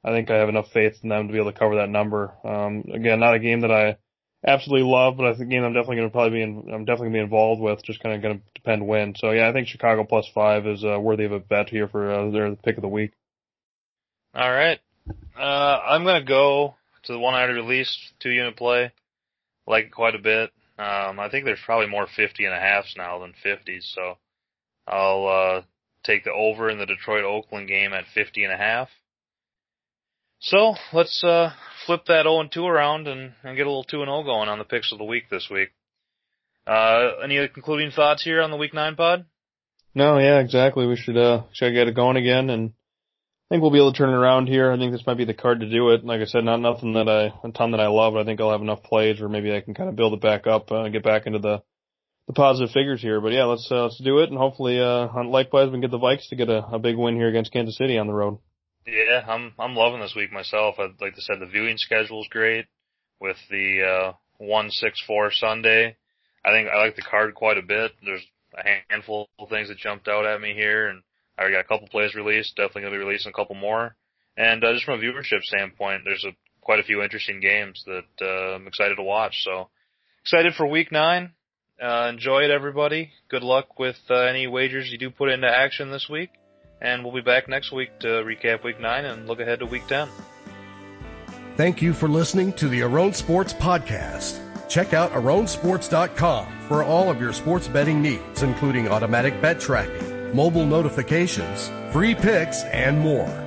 I think I have enough faith in them to be able to cover that number. Um, again, not a game that I absolutely love, but I think game I'm definitely going to probably be in, I'm definitely going to be involved with. Just kind of going to depend when. So yeah, I think Chicago plus five is uh, worthy of a bet here for uh, their pick of the week. All right, uh, I'm going to go to the one I released, two unit play. Like it quite a bit. Um, I think there's probably more 50 and a halfs now than 50s, so I'll uh, take the over in the Detroit Oakland game at 50 and a half. So let's uh, flip that 0 and 2 around and, and get a little 2 and 0 going on the picks of the week this week. Uh, any concluding thoughts here on the week 9 pod? No, yeah, exactly. We should uh should get it going again and think we'll be able to turn it around here. I think this might be the card to do it. Like I said, not nothing that I a ton that I love, but I think I'll have enough plays where maybe I can kind of build it back up uh, and get back into the the positive figures here. But yeah, let's uh, let's do it and hopefully uh likewise we can get the Vikes to get a, a big win here against Kansas City on the road. Yeah, I'm I'm loving this week myself. I like I said, the viewing schedule is great with the uh, one six four Sunday. I think I like the card quite a bit. There's a handful of things that jumped out at me here, and I got a couple plays released. Definitely gonna be releasing a couple more. And uh, just from a viewership standpoint, there's a quite a few interesting games that uh, I'm excited to watch. So excited for week nine. Uh, enjoy it, everybody. Good luck with uh, any wagers you do put into action this week and we'll be back next week to recap week nine and look ahead to week 10. Thank you for listening to the Aron Sports Podcast. Check out aronsports.com for all of your sports betting needs, including automatic bet tracking, mobile notifications, free picks, and more.